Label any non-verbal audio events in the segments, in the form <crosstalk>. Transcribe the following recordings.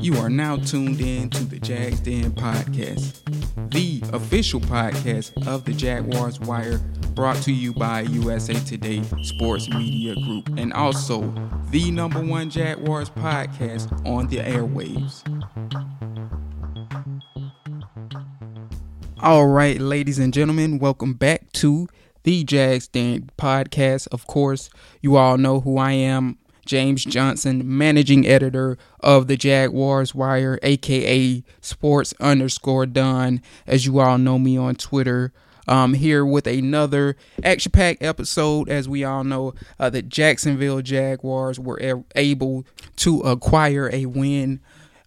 You are now tuned in to the Jags Den podcast, the official podcast of the Jaguars Wire, brought to you by USA Today Sports Media Group, and also the number one Jaguars podcast on the airwaves. All right, ladies and gentlemen, welcome back to the Jags Den podcast. Of course, you all know who I am. James Johnson, managing editor of the Jaguars Wire, aka Sports underscore Don, as you all know me on Twitter. Um, here with another action packed episode. As we all know, uh, the Jacksonville Jaguars were able to acquire a win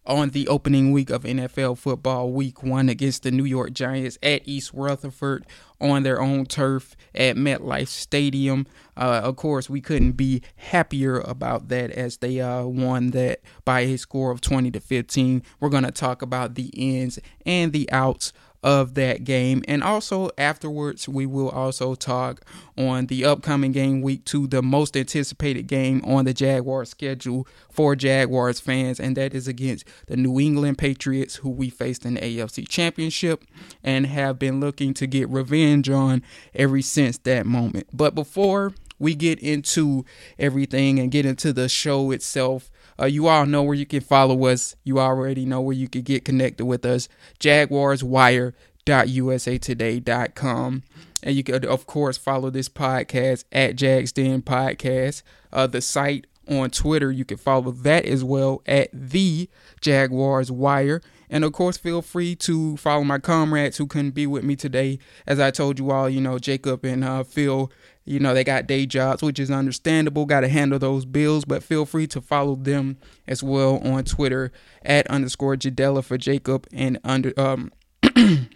on the opening week of NFL football, week one against the New York Giants at East Rutherford on their own turf at MetLife Stadium. Uh, of course, we couldn't be happier about that as they uh, won that by a score of 20 to 15. We're going to talk about the ins and the outs of that game. And also afterwards, we will also talk on the upcoming game week two, the most anticipated game on the Jaguars schedule for Jaguars fans, and that is against the New England Patriots, who we faced in the AFC Championship and have been looking to get revenge on ever since that moment. But before we get into everything and get into the show itself, uh, you all know where you can follow us. You already know where you can get connected with us. JaguarsWire.usatoday.com. And you can, of course, follow this podcast at Jags Den Podcast. Uh, the site on Twitter, you can follow that as well at the Jaguars Wire. And of course, feel free to follow my comrades who couldn't be with me today. As I told you all, you know, Jacob and uh, Phil you know, they got day jobs, which is understandable. Got to handle those bills, but feel free to follow them as well on Twitter at underscore Jadella for Jacob and under um <clears throat>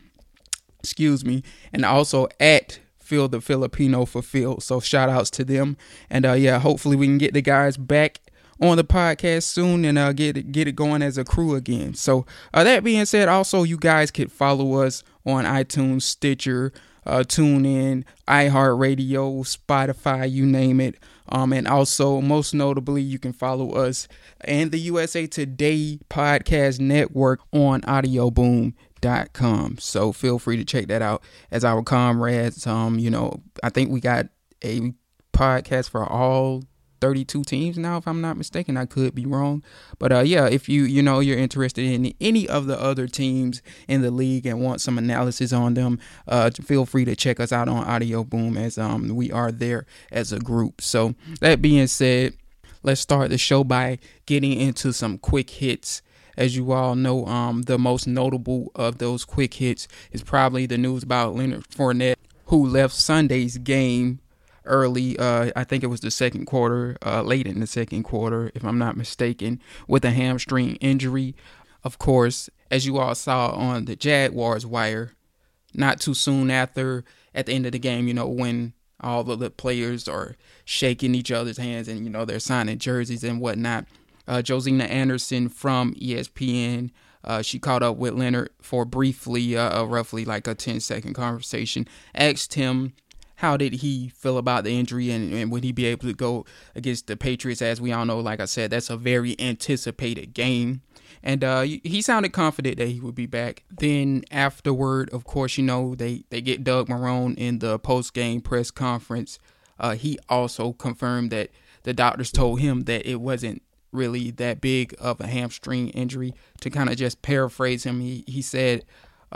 excuse me, and also at Phil the Filipino for Phil. So shout outs to them. And uh yeah, hopefully we can get the guys back on the podcast soon and uh get it get it going as a crew again. So uh that being said, also you guys could follow us on iTunes, Stitcher, uh, tune in, iHeartRadio, Spotify, you name it. Um, and also, most notably, you can follow us and the USA Today Podcast Network on audioboom.com. So feel free to check that out as our comrades. Um, you know, I think we got a podcast for all 32 teams now if i'm not mistaken. I could be wrong. But uh yeah if you you know you're interested in any of the other teams in the league and want some analysis on them uh feel free to check us out on audio boom as um we are there as a group. So that being said let's start the show by getting into some quick hits. As you all know, um, the most notable of those quick hits is probably the news about Leonard Fournette, who left Sunday's game early. Uh, I think it was the second quarter, uh, late in the second quarter, if I'm not mistaken, with a hamstring injury. Of course, as you all saw on the Jaguars wire, not too soon after, at the end of the game, you know, when all the players are shaking each other's hands and, you know, they're signing jerseys and whatnot. Uh, Josina Anderson from ESPN, uh, she caught up with Leonard for briefly, uh, roughly like a 10 second conversation, asked him how did he feel about the injury and, and would he be able to go against the Patriots? As we all know, like I said, that's a very anticipated game. And uh, he sounded confident that he would be back. Then afterward, of course, you know they they get Doug Marrone in the post game press conference. Uh, he also confirmed that the doctors told him that it wasn't really that big of a hamstring injury. To kind of just paraphrase him, he he said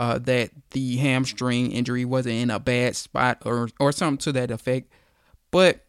uh, that the hamstring injury wasn't in a bad spot or or something to that effect. But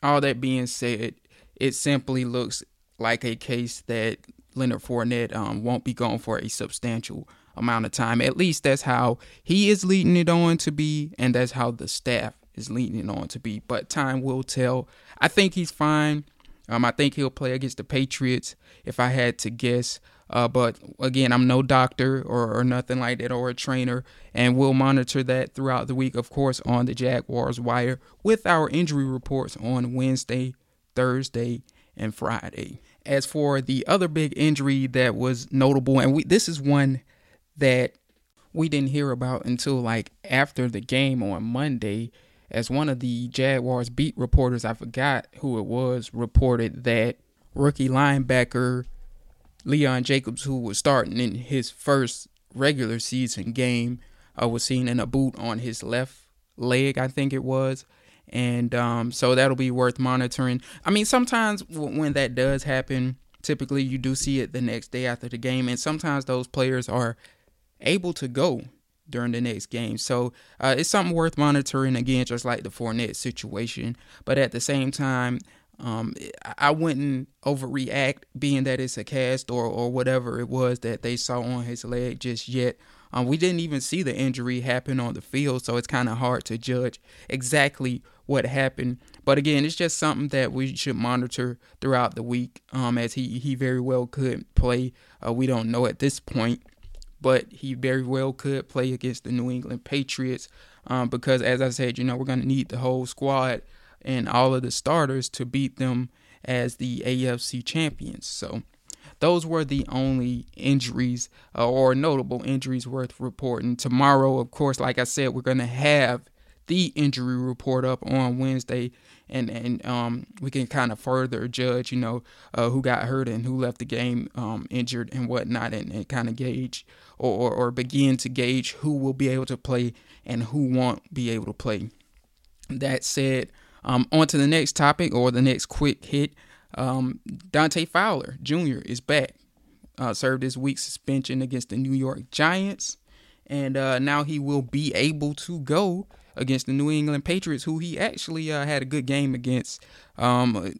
all that being said, it simply looks like a case that Leonard Fournette um, won't be gone for a substantial amount of time. At least that's how he is leading it on to be, and that's how the staff is leading it on to be. But time will tell. I think he's fine. Um, I think he'll play against the Patriots if I had to guess. Uh, but again, I'm no doctor or, or nothing like that or a trainer, and we'll monitor that throughout the week, of course, on the Jaguars Wire with our injury reports on Wednesday, Thursday, and Friday. As for the other big injury that was notable, and we, this is one that we didn't hear about until like after the game on Monday, as one of the Jaguars beat reporters, I forgot who it was, reported that rookie linebacker Leon Jacobs, who was starting in his first regular season game, uh, was seen in a boot on his left leg, I think it was. And um, so that'll be worth monitoring. I mean, sometimes w- when that does happen, typically you do see it the next day after the game. And sometimes those players are able to go during the next game. So uh, it's something worth monitoring again, just like the Fournette situation. But at the same time, um, I wouldn't overreact, being that it's a cast or or whatever it was that they saw on his leg just yet. Um, we didn't even see the injury happen on the field, so it's kind of hard to judge exactly what happened. But again, it's just something that we should monitor throughout the week, um, as he he very well could play. Uh, we don't know at this point, but he very well could play against the New England Patriots, um, because as I said, you know, we're going to need the whole squad and all of the starters to beat them as the AFC champions. So those were the only injuries uh, or notable injuries worth reporting. Tomorrow, of course, like I said, we're going to have the injury report up on Wednesday, and and um, we can kind of further judge, you know, uh, who got hurt and who left the game um, injured and whatnot, and, and kind of gauge or, or, or begin to gauge who will be able to play and who won't be able to play. That said, um, on to the next topic or the next quick hit. Um, Dante Fowler Jr. is back. Uh, served his week suspension against the New York Giants, and uh, now he will be able to go against the New England Patriots, who he actually uh, had a good game against um,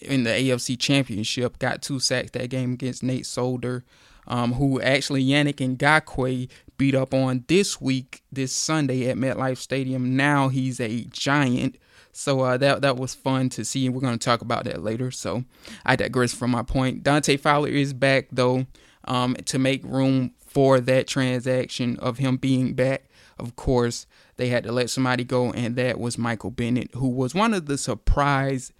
in the AFC Championship. Got two sacks that game against Nate Solder, um, who actually Yannick Ngakoue beat up on this week, this Sunday at MetLife Stadium. Now he's a Giant. So uh, that that was fun to see, we're going to talk about that later. So I digress from my point. Dante Fowler is back though um, to make room for that transaction of him being back. Of course, they had to let somebody go, and that was Michael Bennett, who was one of the surprise.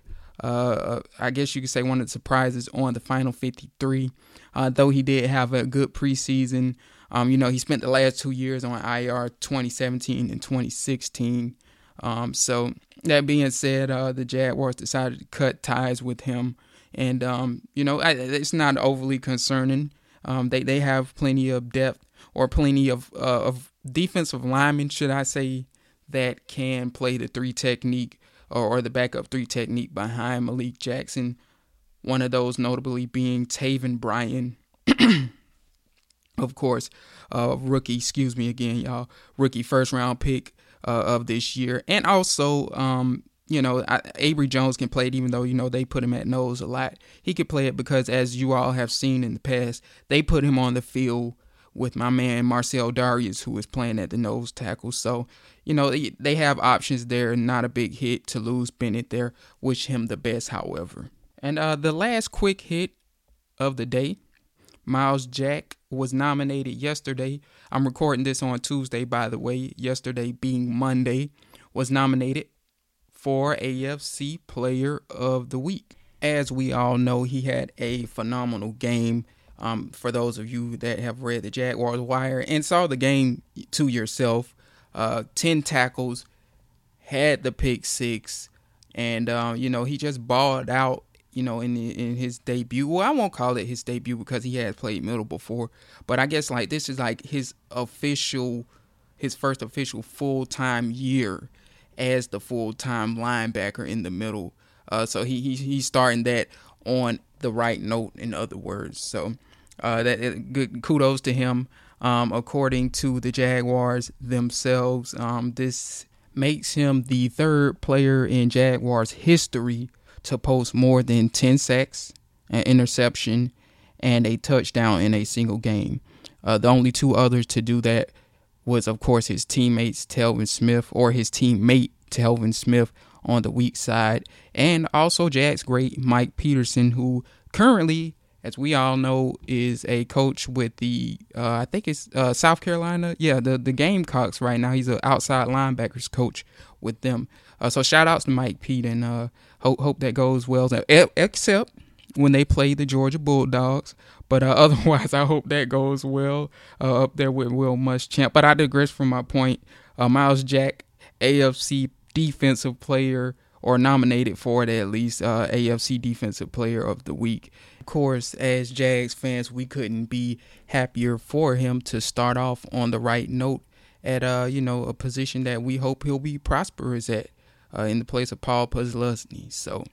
Uh, I guess you could say one of the surprises on the final 53. Uh, though he did have a good preseason. Um, you know, he spent the last two years on IR 2017 and 2016. Um, so that being said, uh, the Jaguars decided to cut ties with him, and um, you know I, it's not overly concerning. Um, they they have plenty of depth or plenty of uh, of defensive linemen, should I say, that can play the three technique or, or the backup three technique behind Malik Jackson. One of those notably being Taven Bryan. <clears throat> of course, uh, rookie, excuse me again, y'all, rookie first round pick uh, of this year, and also um, you know, I, Abry Jones can play it even though, you know, they put him at nose a lot. He could play it because, as you all have seen in the past, they put him on the field with my man Marcell Dareus, who is playing at the nose tackle. So, you know, they, they have options there. Not a big hit to lose Bennett there. Wish him the best, however. And uh, the last quick hit of the day Myles Jack was nominated yesterday. I'm recording this on Tuesday, by the way. Yesterday being Monday, was nominated for AFC Player of the Week. As we all know, he had a phenomenal game. Um, for those of you that have read the Jaguars Wire and saw the game to yourself, uh, 10 tackles, had the pick six, and uh, you know he just balled out you know, in in his debut. Well, I won't call it his debut because he has played middle before, but I guess like this is like his official, his first official full time year as the full time linebacker in the middle. Uh, so he, he he's starting that on the right note. In other words, so uh, that good kudos to him. Um, according to the Jaguars themselves, um, this makes him the third player in Jaguars history to post more than 10 sacks, an interception, and a touchdown in a single game. Uh, the only two others to do that was, of course, his teammates Telvin Smith or his teammate Telvin Smith on the weak side, and also Jags great Mike Peterson, who currently, as we all know, is a coach with the uh, I think it's uh, South Carolina, yeah, the the Gamecocks right now. He's an outside linebackers coach with them. Uh, so shout outs to Mike Pete and uh, hope hope that goes well. Except when they play the Georgia Bulldogs. But uh, <laughs> otherwise, I hope that goes well uh, up there with Will Muschamp. But I digress from my point. Uh, Myles Jack, AFC Defensive Player, or nominated for it at least, uh, AFC Defensive Player of the Week. Of course, as Jags fans, we couldn't be happier for him to start off on the right note at uh, you know, a position that we hope he'll be prosperous at uh, in the place of Paul Posluszny. So,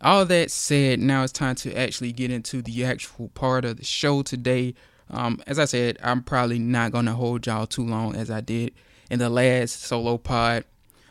all that said, now it's time to actually get into the actual part of the show today. Um, as I said, I'm probably not going to hold y'all too long as I did in the last solo pod.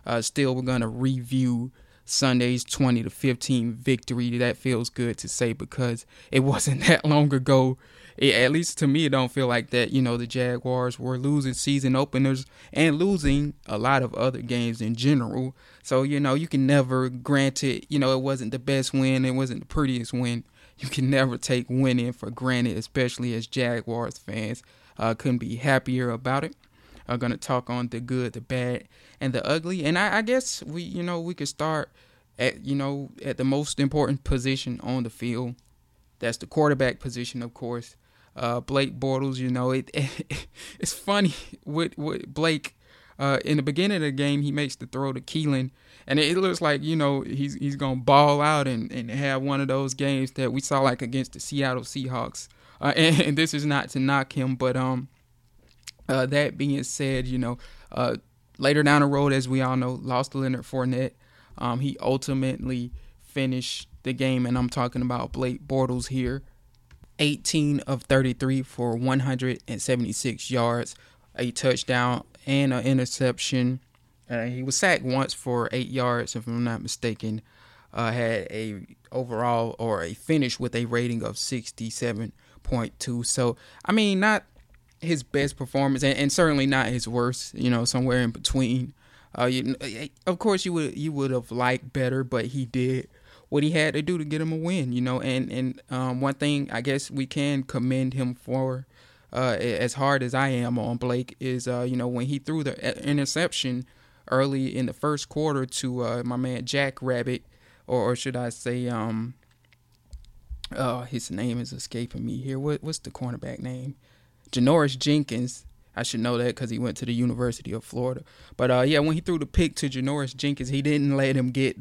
Uh, still, we're going to review Sunday's 20 to 15 victory. That feels good to say because it <laughs> wasn't that long ago it, at least to me, it don't feel like that. You know, the Jaguars were losing season openers and losing a lot of other games in general. So you know, you can never grant it. You know, it wasn't the best win. It wasn't the prettiest win. You can never take winning for granted, especially as Jaguars fans. Uh, couldn't be happier about it. I'm gonna talk on the good, the bad, and the ugly. And I, I guess we, you know, we could start at you know at the most important position on the field. That's the quarterback position, of course uh, Blake Bortles. You know, it, it <laughs> it's funny with with Blake. Uh, in the beginning of the game, he makes the throw to Keelan, and it, looks like you know he's he's gonna ball out and, and have one of those games that we saw like against the Seattle Seahawks. Uh, <laughs> and, and, this is not to knock him, but um, uh, that being said, you know, uh, later down the road, as we all know, lost Leonard Fournette. Um, he ultimately finished the game, and I'm talking about Blake Bortles here. 18 of 33 for 176 yards, a touchdown, and an interception. Uh, he was sacked once for eight yards, if I'm not mistaken. Uh, had a overall or a finish with a rating of 67.2. So I mean, not his best performance, and, and certainly not his worst. You know, somewhere in between. Uh, you, of course, you would you would have liked better, but he did what he had to do to get him a win, you know. And and um, one thing I guess we can commend him for, uh, as hard as I am on Blake, is uh, you know when he threw the uh, interception early in the first quarter to uh, my man Jack Rabbit, or, or should I say, um, uh, his name is escaping me here. What what's the cornerback name? Janoris Jenkins. I should know that because he went to the University of Florida. But uh, yeah, when he threw the pick to Janoris Jenkins, he didn't let him get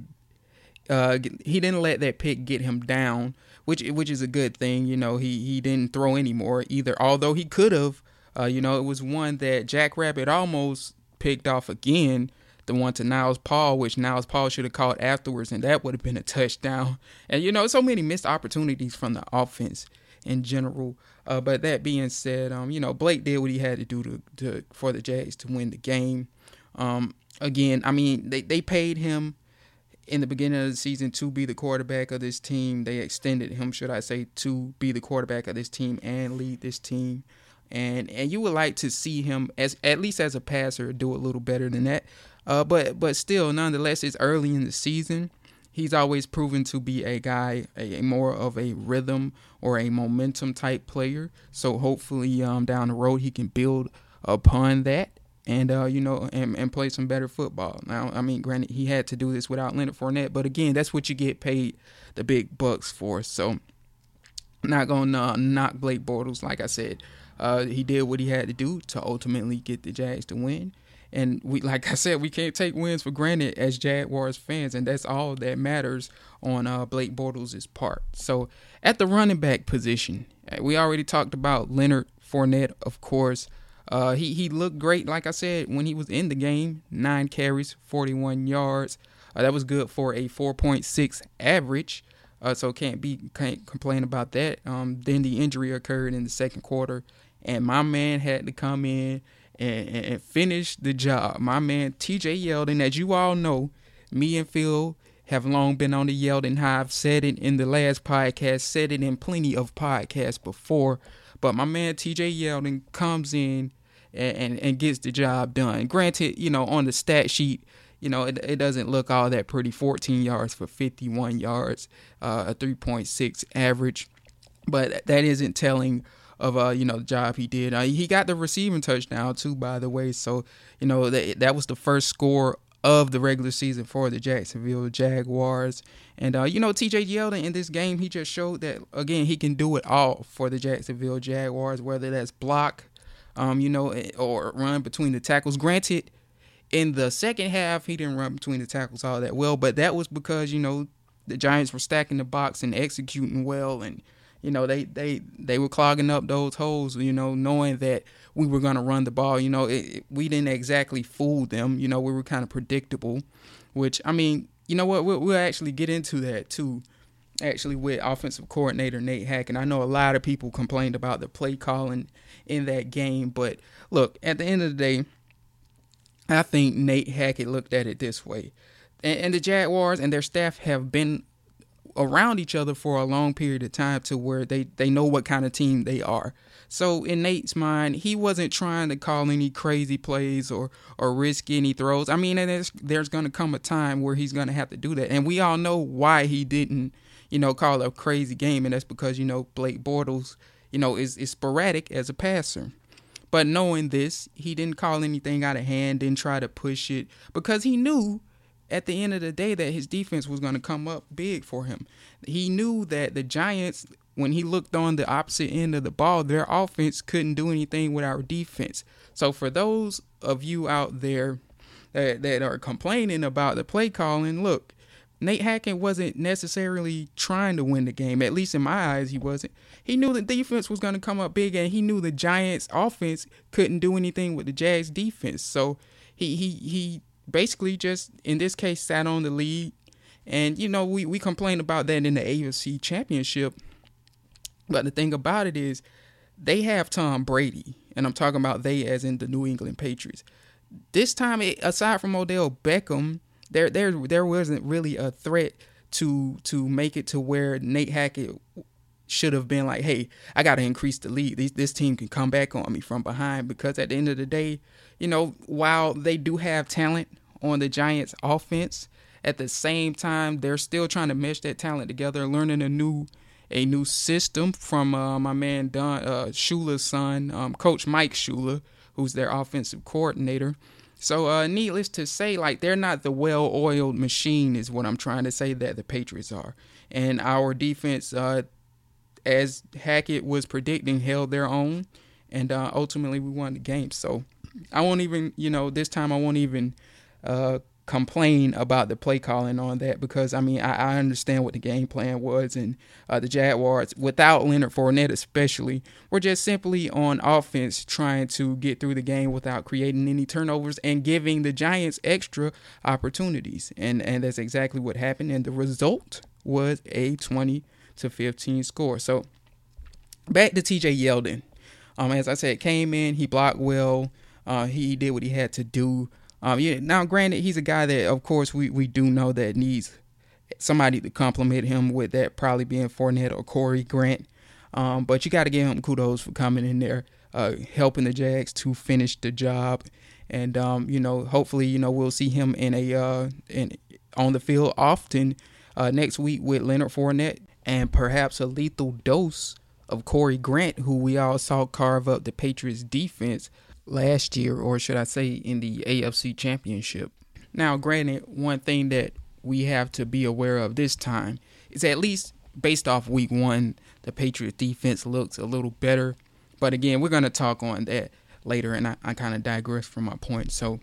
uh, he didn't let that pick get him down, which which is a good thing. You know, he he didn't throw anymore either. Although he could have, uh, you know, it was one that Jack Rabbit almost picked off again. The one to Niles Paul, which Niles Paul should have caught afterwards, and that would have been a touchdown. <laughs> And you know, so many missed opportunities from the offense in general. Uh, but that being said, um, you know, Blake did what he had to do to, to for the Jags to win the game. Um, again, I mean, they they paid him in the beginning of the season to be the quarterback of this team. They extended him, should I say, to be the quarterback of this team and lead this team. And and you would like to see him as at least as a passer do a little better than that. Uh, but but still, nonetheless, it's early in the season. He's always proven to be a guy, a, a more of a rhythm or a momentum type player. So hopefully, um, down the road, he can build upon that and uh, you know, and, and play some better football. Now, I mean, granted, he had to do this without Leonard Fournette, but again, that's what you get paid the big bucks for. So, not gonna uh, knock Blake Bortles. Like I said, uh, he did what he had to do to ultimately get the Jags to win. And we, like I said, we can't take wins for granted as Jaguars fans, and that's all that matters on uh, Blake Bortles' part. So, at the running back position, we already talked about Leonard Fournette, of course. Uh, he he looked great, like I said, when he was in the game. Nine carries, 41 yards. Uh, that was good for a 4.6 average. Uh, so can't be can't complain about that. Um, then the injury occurred in the second quarter, and my man had to come in and, and finish the job. My man T.J. Yeldon, as you all know, me and Phil have long been on the Yeldon Hive. I've said it in the last podcast, said it in plenty of podcasts before. But my man TJ Yeldon comes in and, and, and, gets the job done. Granted, you know, on the stat sheet, you know, it, it doesn't look all that pretty. 14 yards for 51 yards, uh, a 3.6 average. But that isn't telling of uh you know the job he did. Uh, he got the receiving touchdown too, by the way. So you know that that was the first score of the regular season for the Jacksonville Jaguars. And, uh, you know, TJ Yeldon in this game, he just showed that, again, he can do it all for the Jacksonville Jaguars, whether that's block, um, you know, eh, or run between the tackles. Granted, in the second half, he didn't run between the tackles all that well, but that was because, you know, the Giants were stacking the box and executing well, and you know they they they were clogging up those holes. You know, knowing that we were going to run the ball. You know, it, it, we didn't exactly fool them. You know, we were kind of predictable, which I mean, you know what? We'll, we'll actually get into that too. Actually, with offensive coordinator Nate Hackett, I know a lot of people complained about the play calling in that game, but look, at the end of the day, I think Nate Hackett looked at it this way and, and the Jaguars and their staff have been around each other for a long period of time to where they, they know what kind of team they are. So in Nate's mind, he wasn't trying to call any crazy plays or or risk any throws. I mean, there's there's going to come a time where he's going to have to do that, and we all know why he didn't, you know, call a crazy game, and that's because you know Blake Bortles, you know, is is sporadic as a passer. But knowing this, he didn't call anything out of hand, didn't try to push it because he knew at the end of the day that his defense was going to come up big for him. He knew that the Giants, when he looked on the opposite end of the ball, their offense couldn't do anything with our defense. So for those of you out there that, that are complaining about the play calling, look, Nate Hackett wasn't necessarily trying to win the game. At least in my eyes, he wasn't. He knew the defense was going to come up big, and he knew the Giants' offense couldn't do anything with the Jags' defense. So he he he basically just in this case sat on the lead. And you know, we, we complain about that in the AFC championship. But the thing about it is they have Tom Brady, and I'm talking about they as in the New England Patriots. This time, aside from Odell Beckham, there there there wasn't really a threat to to make it to where Nate Hackett should have been like, hey, I got to increase the lead. This, this team can come back on me from behind because at the end of the day, you know, while they do have talent on the Giants offense, at the same time they're still trying to mesh that talent together, learning a new a new system from uh, my man Don uh, Shula's son, um, Coach Mike Shula, who's their offensive coordinator. So, uh, needless to say, like they're not the well-oiled machine, is what I'm trying to say that the Patriots are. And our defense, uh, as Hackett was predicting, held their own, and uh, ultimately we won the game. So, I won't even, you know, this time I won't even uh, complain about the play calling on that because I mean I, I understand what the game plan was and uh, the Jaguars without Leonard Fournette especially were just simply on offense trying to get through the game without creating any turnovers and giving the Giants extra opportunities. And and that's exactly what happened and the result was a 20 to 15 score. So back to TJ Yeldon. Um as I said came in he blocked well. Uh, he did what he had to do. Um, yeah. Now, granted, he's a guy that, of course, we we do know that needs somebody to compliment him with that, probably being Fournette or Corey Grant. Um, but you got to give him kudos for coming in there, uh, helping the Jags to finish the job, and um, you know, hopefully, you know, we'll see him in a uh, in on the field often uh, next week with Leonard Fournette and perhaps a lethal dose of Corey Grant, who we all saw carve up the Patriots defense last year, or should I say, in the AFC Championship. Now, granted, one thing that we have to be aware of this time is at least based off week one, the Patriots defense looks a little better. But again, we're going to talk on that later, and I, I kind of digress from my point. So,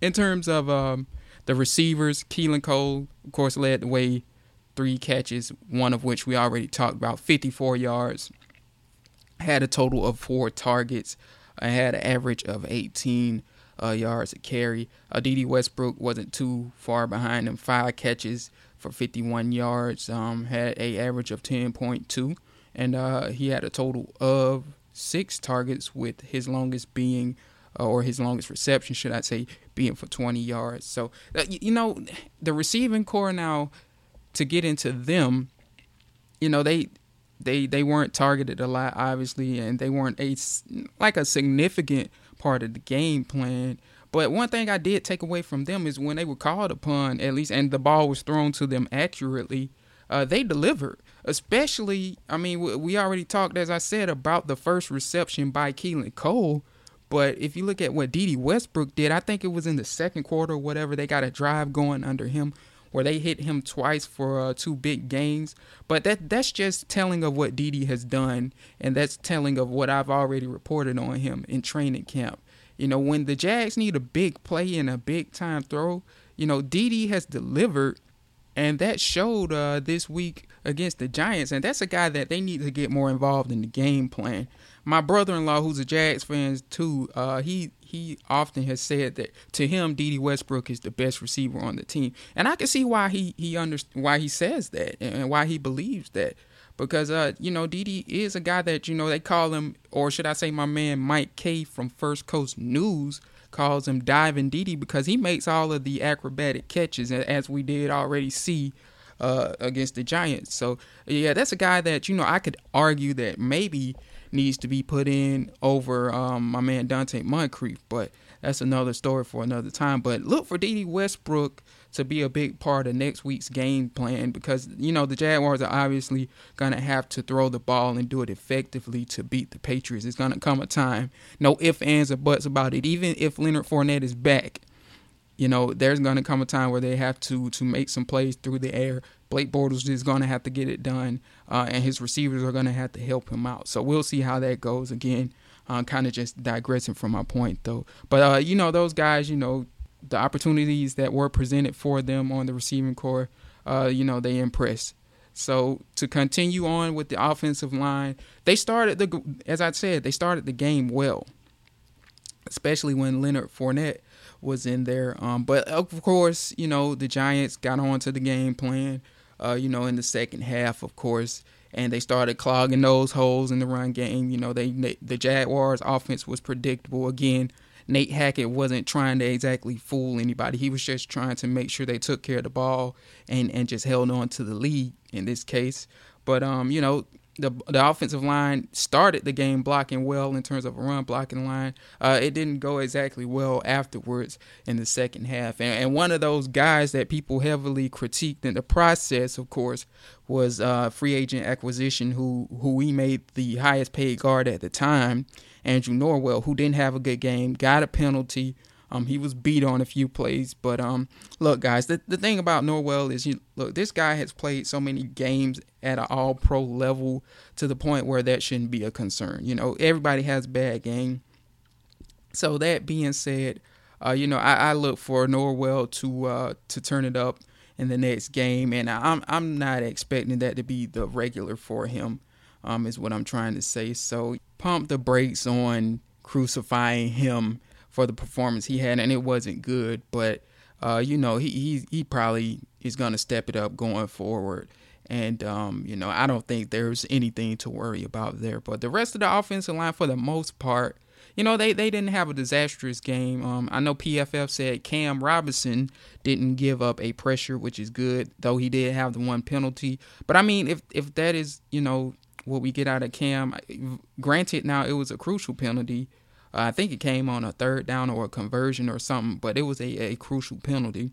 in terms of um, the receivers, Keelan Cole, of course, led the way, three catches, one of which we already talked about, 54 yards, had a total of four targets. I had an average of 18 uh, yards a carry. Uh, Dede Westbrook wasn't too far behind him. Five catches for 51 yards. Um, had a average of 10.2, and uh, he had a total of six targets, with his longest being, uh, or his longest reception, should I say, being for 20 yards. So uh, you know, the receiving corps now. To get into them, you know they they they weren't targeted a lot, obviously, and they weren't a like a significant part of the game plan. But one thing I did take away from them is when they were called upon, at least, and the ball was thrown to them accurately, uh, they delivered. Especially, I mean, we already talked, as I said, about the first reception by Keelan Cole. But if you look at what Dede Westbrook did, I think it was in the second quarter or whatever, they got a drive going under him where they hit him twice for uh, two big gains. But that that's just telling of what Dede has done, and that's telling of what I've already reported on him in training camp. You know, when the Jags need a big play and a big time throw, you know, Dede has delivered and that showed uh, this week against the Giants. And that's a guy that they need to get more involved in the game plan. My brother-in-law, who's a Jags fan too, uh, he he often has said that to him, Dede Westbrook is the best receiver on the team, and I can see why he he under, why he says that and why he believes that because uh you know Dede is a guy that you know they call him or should I say my man Mike K from First Coast News calls him Diving Dede because he makes all of the acrobatic catches as we did already see uh, against the Giants. So yeah, that's a guy that you know I could argue that maybe needs to be put in over um, my man Donte Moncrief, but that's another story for another time. But look for Dede Westbrook to be a big part of next week's game plan because you know the Jaguars are obviously gonna have to throw the ball and do it effectively to beat the Patriots. It's gonna come a time, no ifs, ands, or buts about it. Even if Leonard Fournette is back, you know there's gonna come a time where they have to to make some plays through the air. Blake Bortles is gonna have to get it done, uh, and his receivers are gonna have to help him out. So we'll see how that goes. Again, uh, kind of just digressing from my point though. But uh, you know those guys, you know the opportunities that were presented for them on the receiving corps, uh, you know, they impressed. So to continue on with the offensive line, they started the as I said, they started the game well, especially when Leonard Fournette was in there. Um, but of course, you know the Giants got onto the game plan. Uh, you know, in the second half, of course, and they started clogging those holes in the run game. You know, they, they the Jaguars' offense was predictable again. Nate Hackett wasn't trying to exactly fool anybody. He was just trying to make sure they took care of the ball and, and just held on to the lead in this case. But um, you know, the the offensive line started the game blocking well in terms of a run blocking line. Uh, it didn't go exactly well afterwards in the second half. And, and one of those guys that people heavily critiqued in the process, of course, was uh, free agent acquisition, who who we made the highest paid guard at the time Andrew Norwell, who didn't have a good game, got a penalty. Um, he was beat on a few plays, but um, look, guys, the, the thing about Norwell is, you look, this guy has played so many games at an All Pro level to the point where that shouldn't be a concern. You know, everybody has bad game. So that being said, uh, you know, I, I, look for Norwell to uh, to turn it up in the next game, and I'm I'm not expecting that to be the regular for him um, is what I'm trying to say. So pump the brakes on crucifying him for the performance he had, and it wasn't good. But uh, you know, he he he probably is gonna step it up going forward. And um, you know, I don't think there's anything to worry about there. But the rest of the offensive line, for the most part, you know, they, they didn't have a disastrous game. Um, I know PFF said Cam Robinson didn't give up a pressure, which is good, though he did have the one penalty. But I mean, if if that is you know what we get out of Cam. Granted, now it was a crucial penalty. I think it came on a third down or a conversion or something, but it was a, a crucial penalty.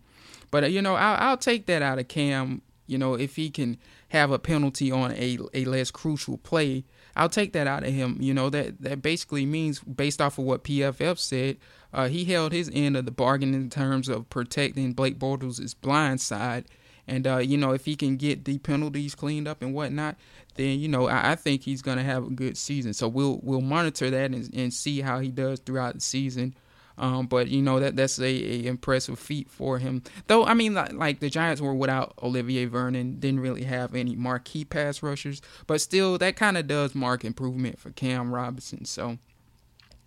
But uh, you know, I'll, I'll take that out of Cam. You know, if he can have a penalty on a a less crucial play, I'll take that out of him. You know, that that basically means based off of what PFF said, uh, he held his end of the bargain in terms of protecting Blake Bortles' blind side. And uh, you know, if he can get the penalties cleaned up and whatnot, then you know I, I think he's gonna have a good season. So we'll we'll monitor that and, and see how he does throughout the season. Um, but you know that that's a, a, impressive feat for him. Though I mean, like, like, the Giants were without Olivier Vernon, didn't really have any marquee pass rushers, but still that kind of does mark improvement for Cam Robinson. So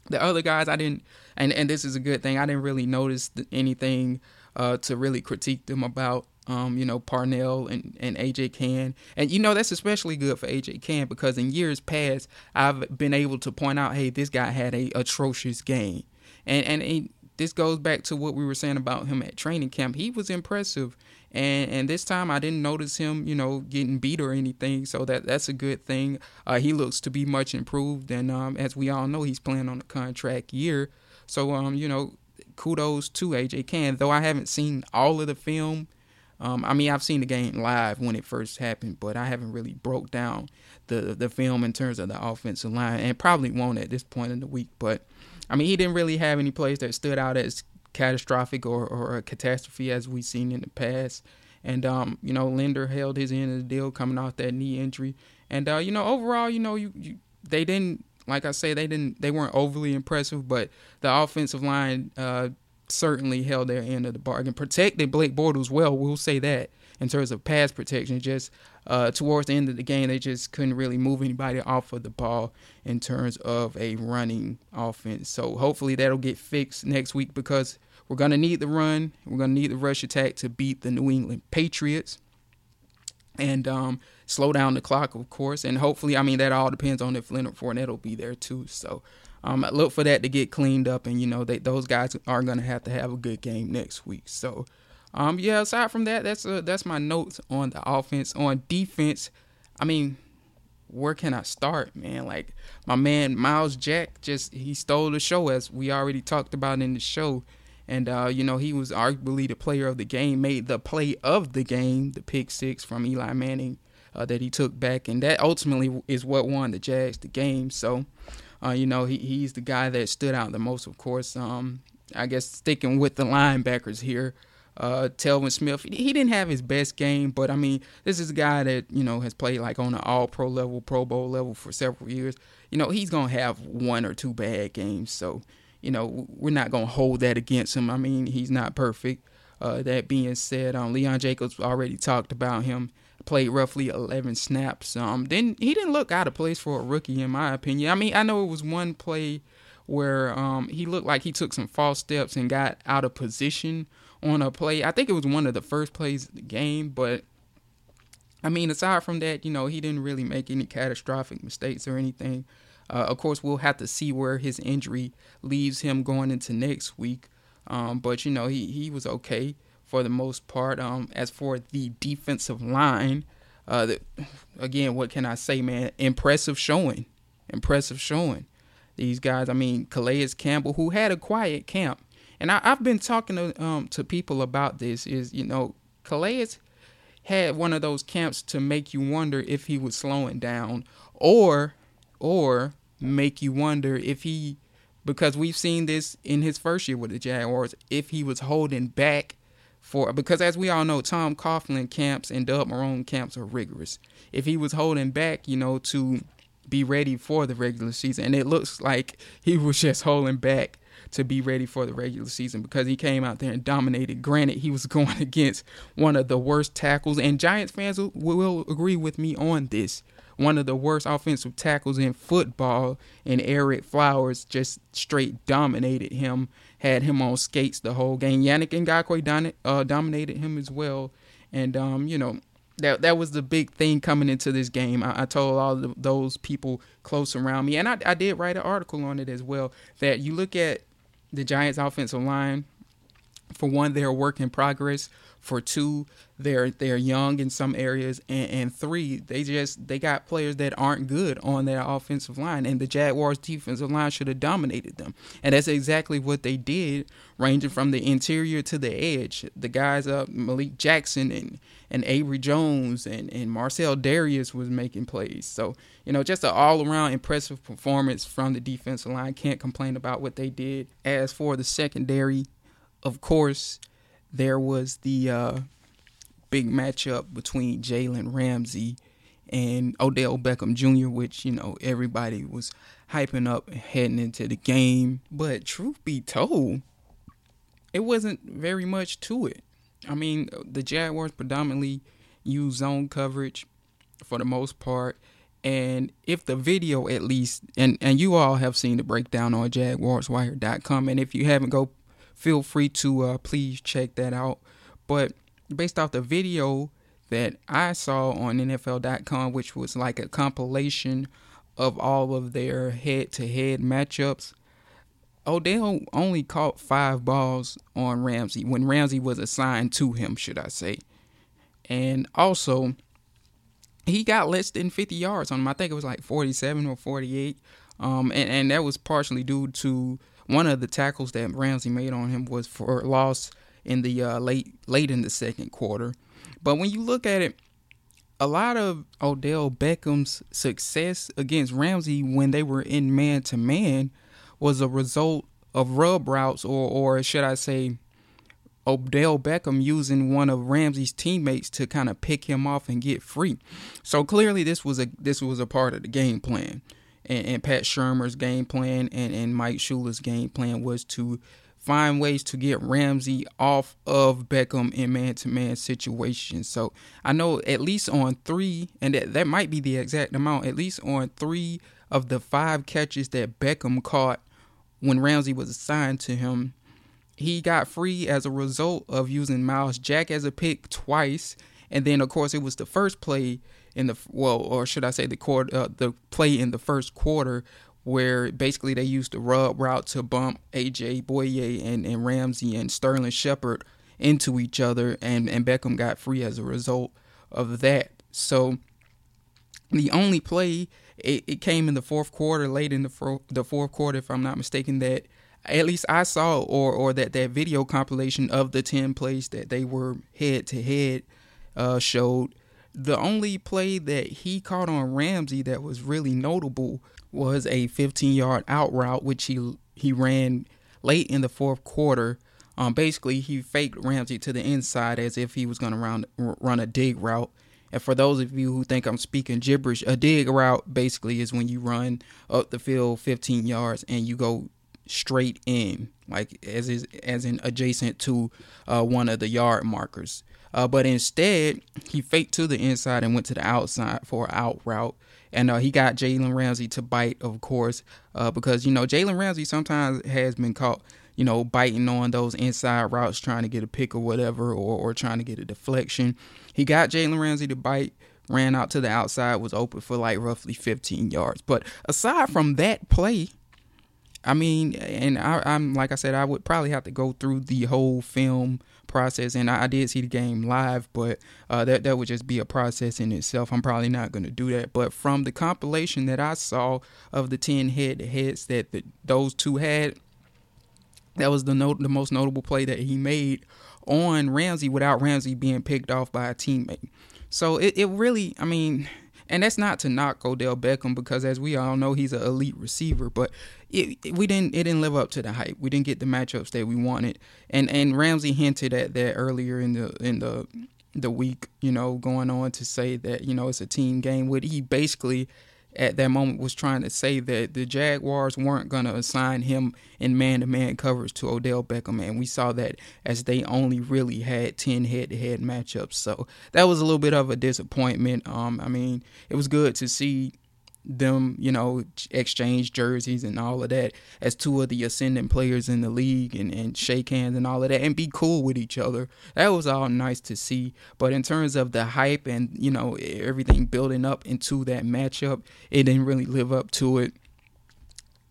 the other guys I didn't, and and this is a good thing. I didn't really notice anything uh, to really critique them about um, you know, Parnell and, and AJ Cann. And, you know, that's especially good for AJ Cann because in years past, I've been able to point out, hey, this guy had a atrocious game. And, and, and this goes back to what we were saying about him at training camp. He was impressive. And, and this time I didn't notice him, you know, getting beat or anything. So that that's a good thing. Uh, he looks to be much improved. And um, as we all know, he's playing on a contract year. So, um, you know, kudos to AJ Cann. Though I haven't seen all of the film – um, I mean, I've seen the game live when it first happened, but I haven't really broke down the the film in terms of the offensive line, and probably won't at this point in the week. But I mean, he didn't really have any plays that stood out as catastrophic or, or a catastrophe as we've seen in the past. And um, you know, Linder held his end of the deal coming off that knee injury. And uh, you know, overall, you know, you, you they didn't like I say they didn't they weren't overly impressive, but the offensive line uh, certainly held their end of the bargain. Protected Blake Bortles well, we'll say that. in terms of pass protection. Just uh, towards the end of the game, they just couldn't really move anybody off of the ball in terms of a running offense. So hopefully that'll get fixed next week because we're to need the run. We're to need the rush attack to beat the New England Patriots. And um, slow down the clock, of course. And hopefully, I mean, that all depends on if Leonard Fournette will be there too. So um, look for that to get cleaned up. And, you know, they, those guys are going to have to have a good game next week. So, um, yeah, aside from that, that's uh, that's my notes on the offense. On defense, I mean, where can I start, man? Like my man Myles Jack just he stole the show as we already talked about in the show. And uh, you know, he was arguably the player of the game, made the play of the game, the pick six from Eli Manning uh, that he took back, and that ultimately is what won the Jags the game. So, uh, you know, he he's the guy that stood out the most, of course. Um, I guess sticking with the linebackers here uh, Telvin Smith, he didn't have his best game, but I mean, this is a guy that you know has played like on an All Pro level, Pro Bowl level for several years. You know, he's gonna have one or two bad games, so you know we're not gonna hold that against him. I mean, he's not perfect. Uh, that being said, um, Leon Jacobs already talked about him. Played roughly 11 snaps. Um, then he didn't look out of place for a rookie, in my opinion. I mean, I know it was one play where um, he looked like he took some false steps and got out of position on a play. I think it was one of the first plays of the game, but I mean, aside from that, you know, he didn't really make any catastrophic mistakes or anything. Uh, of course, we'll have to see where his injury leaves him going into next week. Um, but you know, he he was okay for the most part. Um, as for the defensive line, uh, the, again, what can I say, man? Impressive showing, impressive showing. These guys, I mean, Calais Campbell, who had a quiet camp, and I, have been talking to um, to people about this. Is you know, Calais had one of those camps to make you wonder if he was slowing down, or or make you wonder if he, because we've seen this in his first year with the Jaguars, if he was holding back for because as we all know, Tom Coughlin camps and Doug Marrone camps are rigorous. If he was holding back, you know, to be ready for the regular season, and it looks like he was just holding back to be ready for the regular season because he came out there and dominated. Granted, he was <laughs> going against one of the worst tackles, and Giants fans will, will agree with me on this. One of the worst offensive tackles in football, and Ereck Flowers just straight dominated him, had him on skates the whole game. Yannick Ngakoue don- uh, dominated him as well, and um, you know that that was the big thing coming into this game. I, I told all the, those people close around me, and I, I did write an article on it as well. That you look at the Giants' offensive line. For one, they're a work in progress. For two, they're they're young in some areas, and, and three, they just they got players that aren't good on their offensive line, and the Jaguars' defensive line should have dominated them, and that's exactly what they did, ranging from the interior to the edge. The guys up, Malik Jackson and and Abry Jones and and Marcell Dareus was making plays. So you know, just an all around impressive performance from the defensive line. Can't complain about what they did. As for the secondary, of course there was the uh, big matchup between Jalen Ramsey and Odell Beckham Jr., which, you know, everybody was hyping up heading into the game. But truth be told, it wasn't very much to it. I mean, the Jaguars predominantly use zone coverage for the most part. And if the video at least, and, and you all have seen the breakdown on jaguarswire.com, and if you haven't, go feel free to uh, please check that out. But based off the video that I saw on NFL.com, which was like a compilation of all of their head to head matchups, Odell only caught five balls on Ramsey when Ramsey was assigned to him, should I say. And also, he got less than 50 yards on him. I think it was like 47 or 48. Um, and, and that was partially due to one of the tackles that Ramsey made on him was for loss in the uh, late late in the second quarter. But when you look at it, a lot of Odell Beckham's success against Ramsey when they were in man to man was a result of rub routes, or or should I say, Odell Beckham using one of Ramsey's teammates to kind of pick him off and get free. So clearly, this was a this was a part of the game plan and, and Pat Shurmur's game plan and, and Mike Shula's game plan was to find ways to get Ramsey off of Beckham in man to man situations. So I know at least on three, and that, that might be the exact amount, at least on three of the five catches that Beckham caught when Ramsey was assigned to him, he got free as a result of using Myles Jack as a pick twice. And then, of course, it was the first play in the well, or should I say the quarter, uh, the play in the first quarter where basically they used the rub route to bump AJ Bouye and, and Ramsey and Sterling Shepard into each other, and, and Beckham got free as a result of that. So the only play it, it came in the fourth quarter, late in the the fourth quarter, if I'm not mistaken, that at least I saw, or or that that video compilation of the ten plays that they were head to head showed. The only play that he caught on Ramsey that was really notable was a 15 yard out route, which he he ran late in the fourth quarter. Um, basically, he faked Ramsey to the inside as if he was going to run run a dig route. And for those of you who think I'm speaking gibberish, a dig route basically is when you run up the field 15 yards and you go straight in, like as is as in adjacent to uh, one of the yard markers. Uh, but instead, he faked to the inside and went to the outside for an out route and uh, he got Jalen Ramsey to bite, of course, uh, because you know Jalen Ramsey sometimes has been caught, you know, biting on those inside routes, trying to get a pick or whatever, or or trying to get a deflection. He got Jalen Ramsey to bite, ran out to the outside, was open for like roughly 15 yards. But aside from that play, I mean, and I, am like I said, I would probably have to go through the whole film process. And I, I did see the game live, but uh, that that would just be a process in itself. I'm probably not going to do that. But from the compilation that I saw of the ten head to heads that the, those two had, that was the note, the most notable play that he made on Ramsey without Ramsey being picked off by a teammate. So it, it really, I mean, and that's not to knock Odell Beckham because, as we all know, he's an elite receiver. But it, it, we didn't it didn't live up to the hype. We didn't get the matchups that we wanted. And and Ramsey hinted at that earlier in the in the the week. You know, going on to say that you know it's a team game. What he basically at that moment was trying to say that the Jaguars weren't going to assign him in man to man coverage to Odell Beckham. And we saw that as they only really had 10 head to head matchups. So that was a little bit of a disappointment. Um, I mean, it was good to see them, you know, exchange jerseys and all of that as two of the ascending players in the league and, and shake hands and all of that and be cool with each other. That was all nice to see. But in terms of the hype and, you know, everything building up into that matchup, it didn't really live up to it.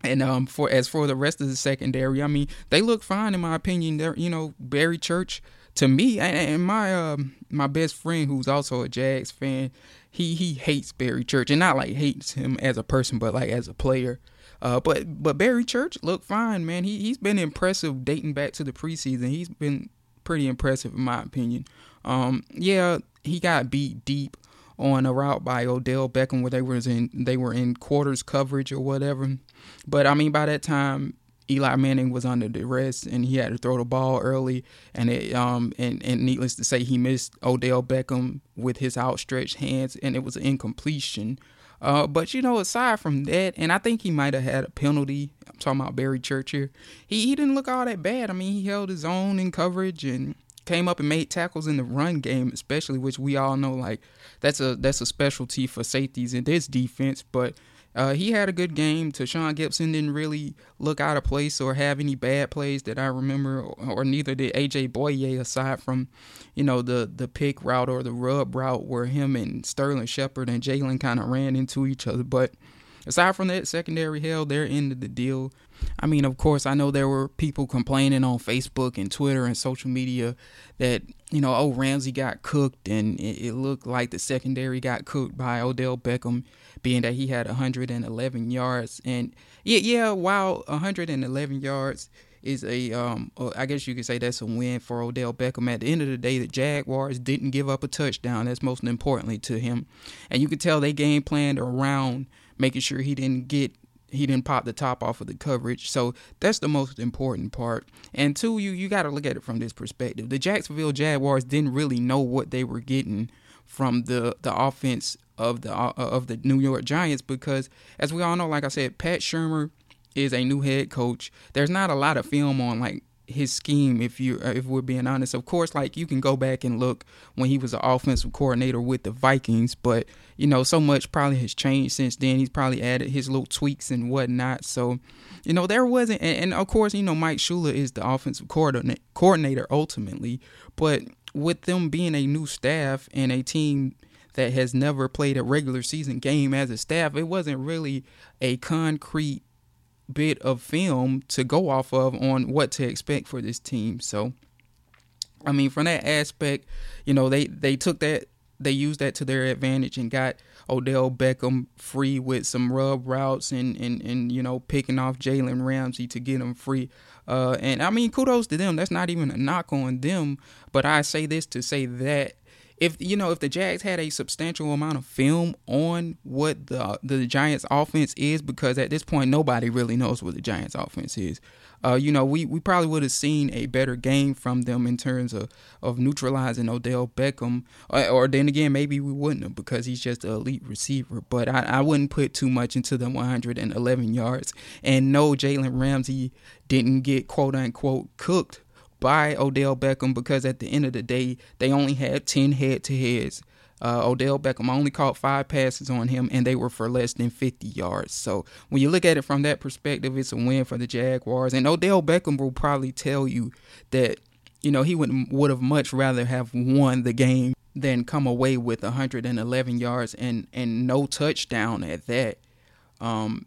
And um, for as for the rest of the secondary, I mean, they look fine in my opinion. They're, you know, Barry Church to me and my um my best friend who's also a Jags fan, he he hates Barry Church and not like hates him as a person, but like as a player. Uh, but but Barry Church looked fine, man. He he's been impressive dating back to the preseason. He's been pretty impressive in my opinion. Um, yeah, he got beat deep on a route by Odell Beckham where they was in they were in quarters coverage or whatever. But I mean by that time Eli Manning was under duress and he had to throw the ball early and it um and, and needless to say he missed Odell Beckham with his outstretched hands and it was an incompletion. Uh, but you know, aside from that, and I think he might have had a penalty. I'm talking about Barry Church here. He he didn't look all that bad. I mean, he held his own in coverage and came up and made tackles in the run game, especially which we all know like that's a that's a specialty for safeties in this defense. But uh, he had a good game. Tashaun Gipson didn't really look out of place or have any bad plays that I remember, or, or neither did AJ Bouye, aside from, you know, the the pick route or the rub route where him and Sterling Shepard and Jalen kind of ran into each other. But aside from that, secondary hell, they're of the deal. I mean, of course, I know there were people complaining on Facebook and Twitter and social media that, you know, oh, Ramsey got cooked and it, it looked like the secondary got cooked by Odell Beckham being that he had 111 yards. And yeah, yeah, while 111 yards is a, um, I guess you could say that's a win for Odell Beckham. At the end of the day, the Jaguars didn't give up a touchdown. That's most importantly to him, and you could tell they game planned around making sure he didn't get he didn't pop the top off of the coverage. So that's the most important part. And two, you you got to look at it from this perspective. The Jacksonville Jaguars didn't really know what they were getting from the the offense of the uh, of the New York Giants because as we all know like I said Pat Shurmur is a new head coach. There's not a lot of film on like his scheme if you uh, if we're being honest. Of course, like you can go back and look when he was an offensive coordinator with the Vikings, but you know so much probably has changed since then. He's probably added his little tweaks and whatnot. So you know there wasn't, and, and of course you know Mike Shula is the offensive coordinator coordinator ultimately, but with them being a new staff and a team that has never played a regular season game as a staff, it wasn't really a concrete bit of film to go off of on what to expect for this team. So, I mean, from that aspect, you know, they they took that they used that to their advantage and got Odell Beckham free with some rub routes and and and you know picking off Jalen Ramsey to get him free. Uh, and I mean, kudos to them. That's not even a knock on them, but I say this to say that if you know if the Jags had a substantial amount of film on what the the Giants offense is because at this point nobody really knows what the Giants offense is. Uh, you know, we, we probably would have seen a better game from them in terms of, of neutralizing Odell Beckham. Or, or then again, maybe we wouldn't have because he's just an elite receiver. But I, I wouldn't put too much into the 111 yards. And no, Jalen Ramsey didn't get quote unquote cooked by Odell Beckham because at the end of the day, they only had 10 head to heads. Uh, Odell Beckham only caught five passes on him, and they were for less than 50 yards. So when you look at it from that perspective, it's a win for the Jaguars. And Odell Beckham will probably tell you that you know he would would have much rather have won the game than come away with 111 yards and and no touchdown at that. Um,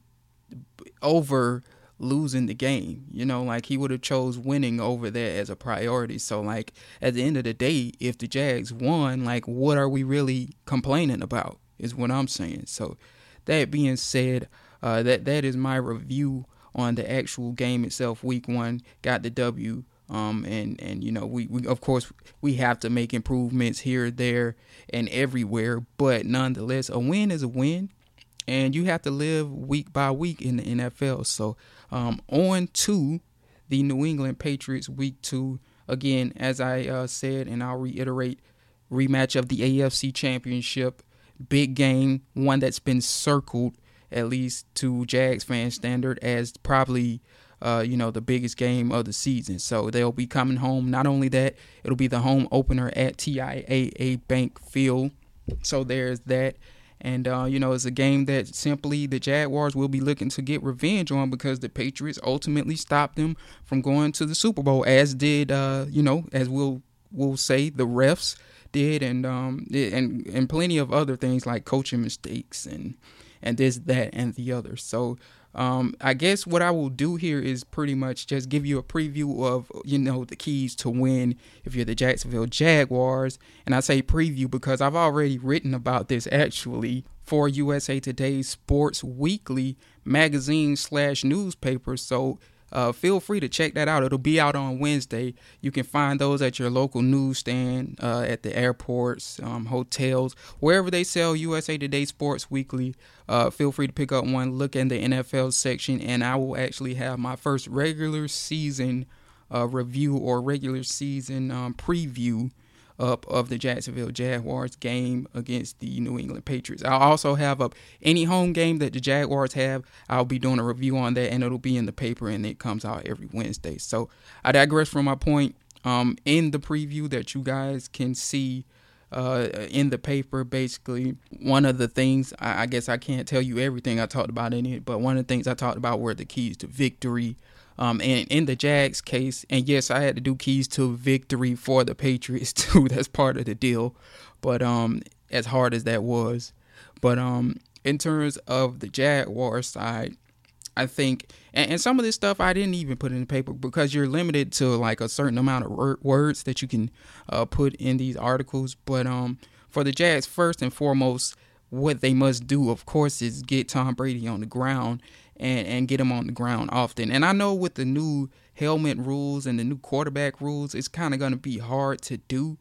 over losing the game. You know, like he would have chose winning over that as a priority. So like at the end of the day, if the Jags won, like what are we really complaining about? Is what I'm saying. So that being said, uh, that that is my review on the actual game itself. Week one got the W. Um, and and you know we, we of course we have to make improvements here there and everywhere but nonetheless a win is a win and you have to live week by week in the NFL so um, on to the New England Patriots week two. Again, as I uh, said, and I'll reiterate, rematch of the AFC Championship. Big game, one that's been circled, at least to Jags fan standard, as probably uh, you know, the biggest game of the season. So they'll be coming home. Not only that, it'll be the home opener at TIAA Bank Field. So there's that. And, uh, you know, it's a game that simply the Jaguars will be looking to get revenge on because the Patriots ultimately stopped them from going to the Super Bowl, as did, uh, you know, as we'll, we'll say, the refs did, and, um, and, and plenty of other things like coaching mistakes and, and this, that, and the other. So, um, I guess what I will do here is pretty much just give you a preview of you know the keys to win if you're the Jacksonville Jaguars, and I say preview because I've already written about this actually for USA Today's Sports Weekly magazine slash newspaper. So uh, feel free to check that out. It'll be out on Wednesday. You can find those at your local newsstand, uh, at the airports, um, hotels, wherever they sell USA Today Sports Weekly. Uh, feel free to pick up one. Look in the NFL section, and I will actually have my first regular season uh, review or regular season um, preview up of the Jacksonville Jaguars game against the New England Patriots. I'll also have up any home game that the Jaguars have. I'll be doing a review on that, and it'll be in the paper, and it comes out every Wednesday. So I digress from my point. Um, in the preview that you guys can see uh, in the paper, basically, one of the things I, I guess I can't tell you everything I talked about in it, but one of the things I talked about were the keys to victory. Um, and in the Jags case, and yes, I had to do keys to victory for the Patriots <laughs> too. That's part of the deal. But um, as hard as that was, but um, in terms of the Jaguar side, I think, and, and, some of this stuff I didn't even put in the paper because you're limited to like a certain amount of wor- words that you can uh, put in these articles. But um, for the Jags, first and foremost, what they must do, of course, is get Tom Brady on the ground and and get him on the ground often. And I know with the new helmet rules and the new quarterback rules, it's kind of going to be hard to do.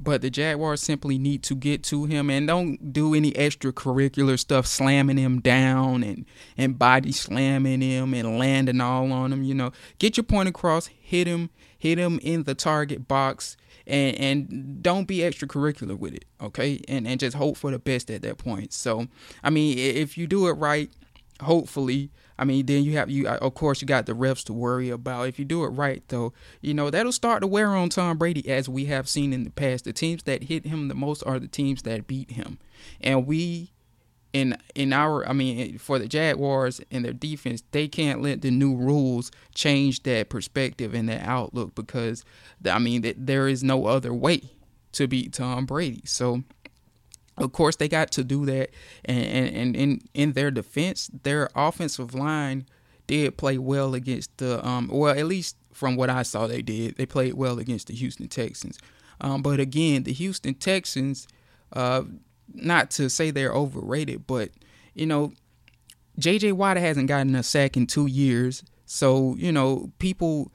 But the Jaguars simply need to get to him and don't do any extracurricular stuff, slamming him down and, and body slamming him and landing all on him. You know, get your point across, hit him, hit him in the target box, and and don't be extracurricular with it, okay? And and just hope for the best at that point. So, I mean, if you do it right, hopefully I mean, then you have you uh, of course you got the refs to worry about. If you do it right though, you know, that'll start to wear on Tom Brady as we have seen in the past. The teams that hit him the most are the teams that beat him. And we in in our I mean eh, for the Jaguars and their defense, they can't let the new rules change that perspective and that outlook because I mean that there is no other way to beat Tom Brady. So of course, they got to do that, and, and, in in their defense, their offensive line did play well against the um. Well, at least from what I saw, they did. They played well against the Houston Texans. Um, but again, the Houston Texans, uh, not to say they're overrated, but you know, J.J. Watt hasn't gotten a sack in two years, so you know people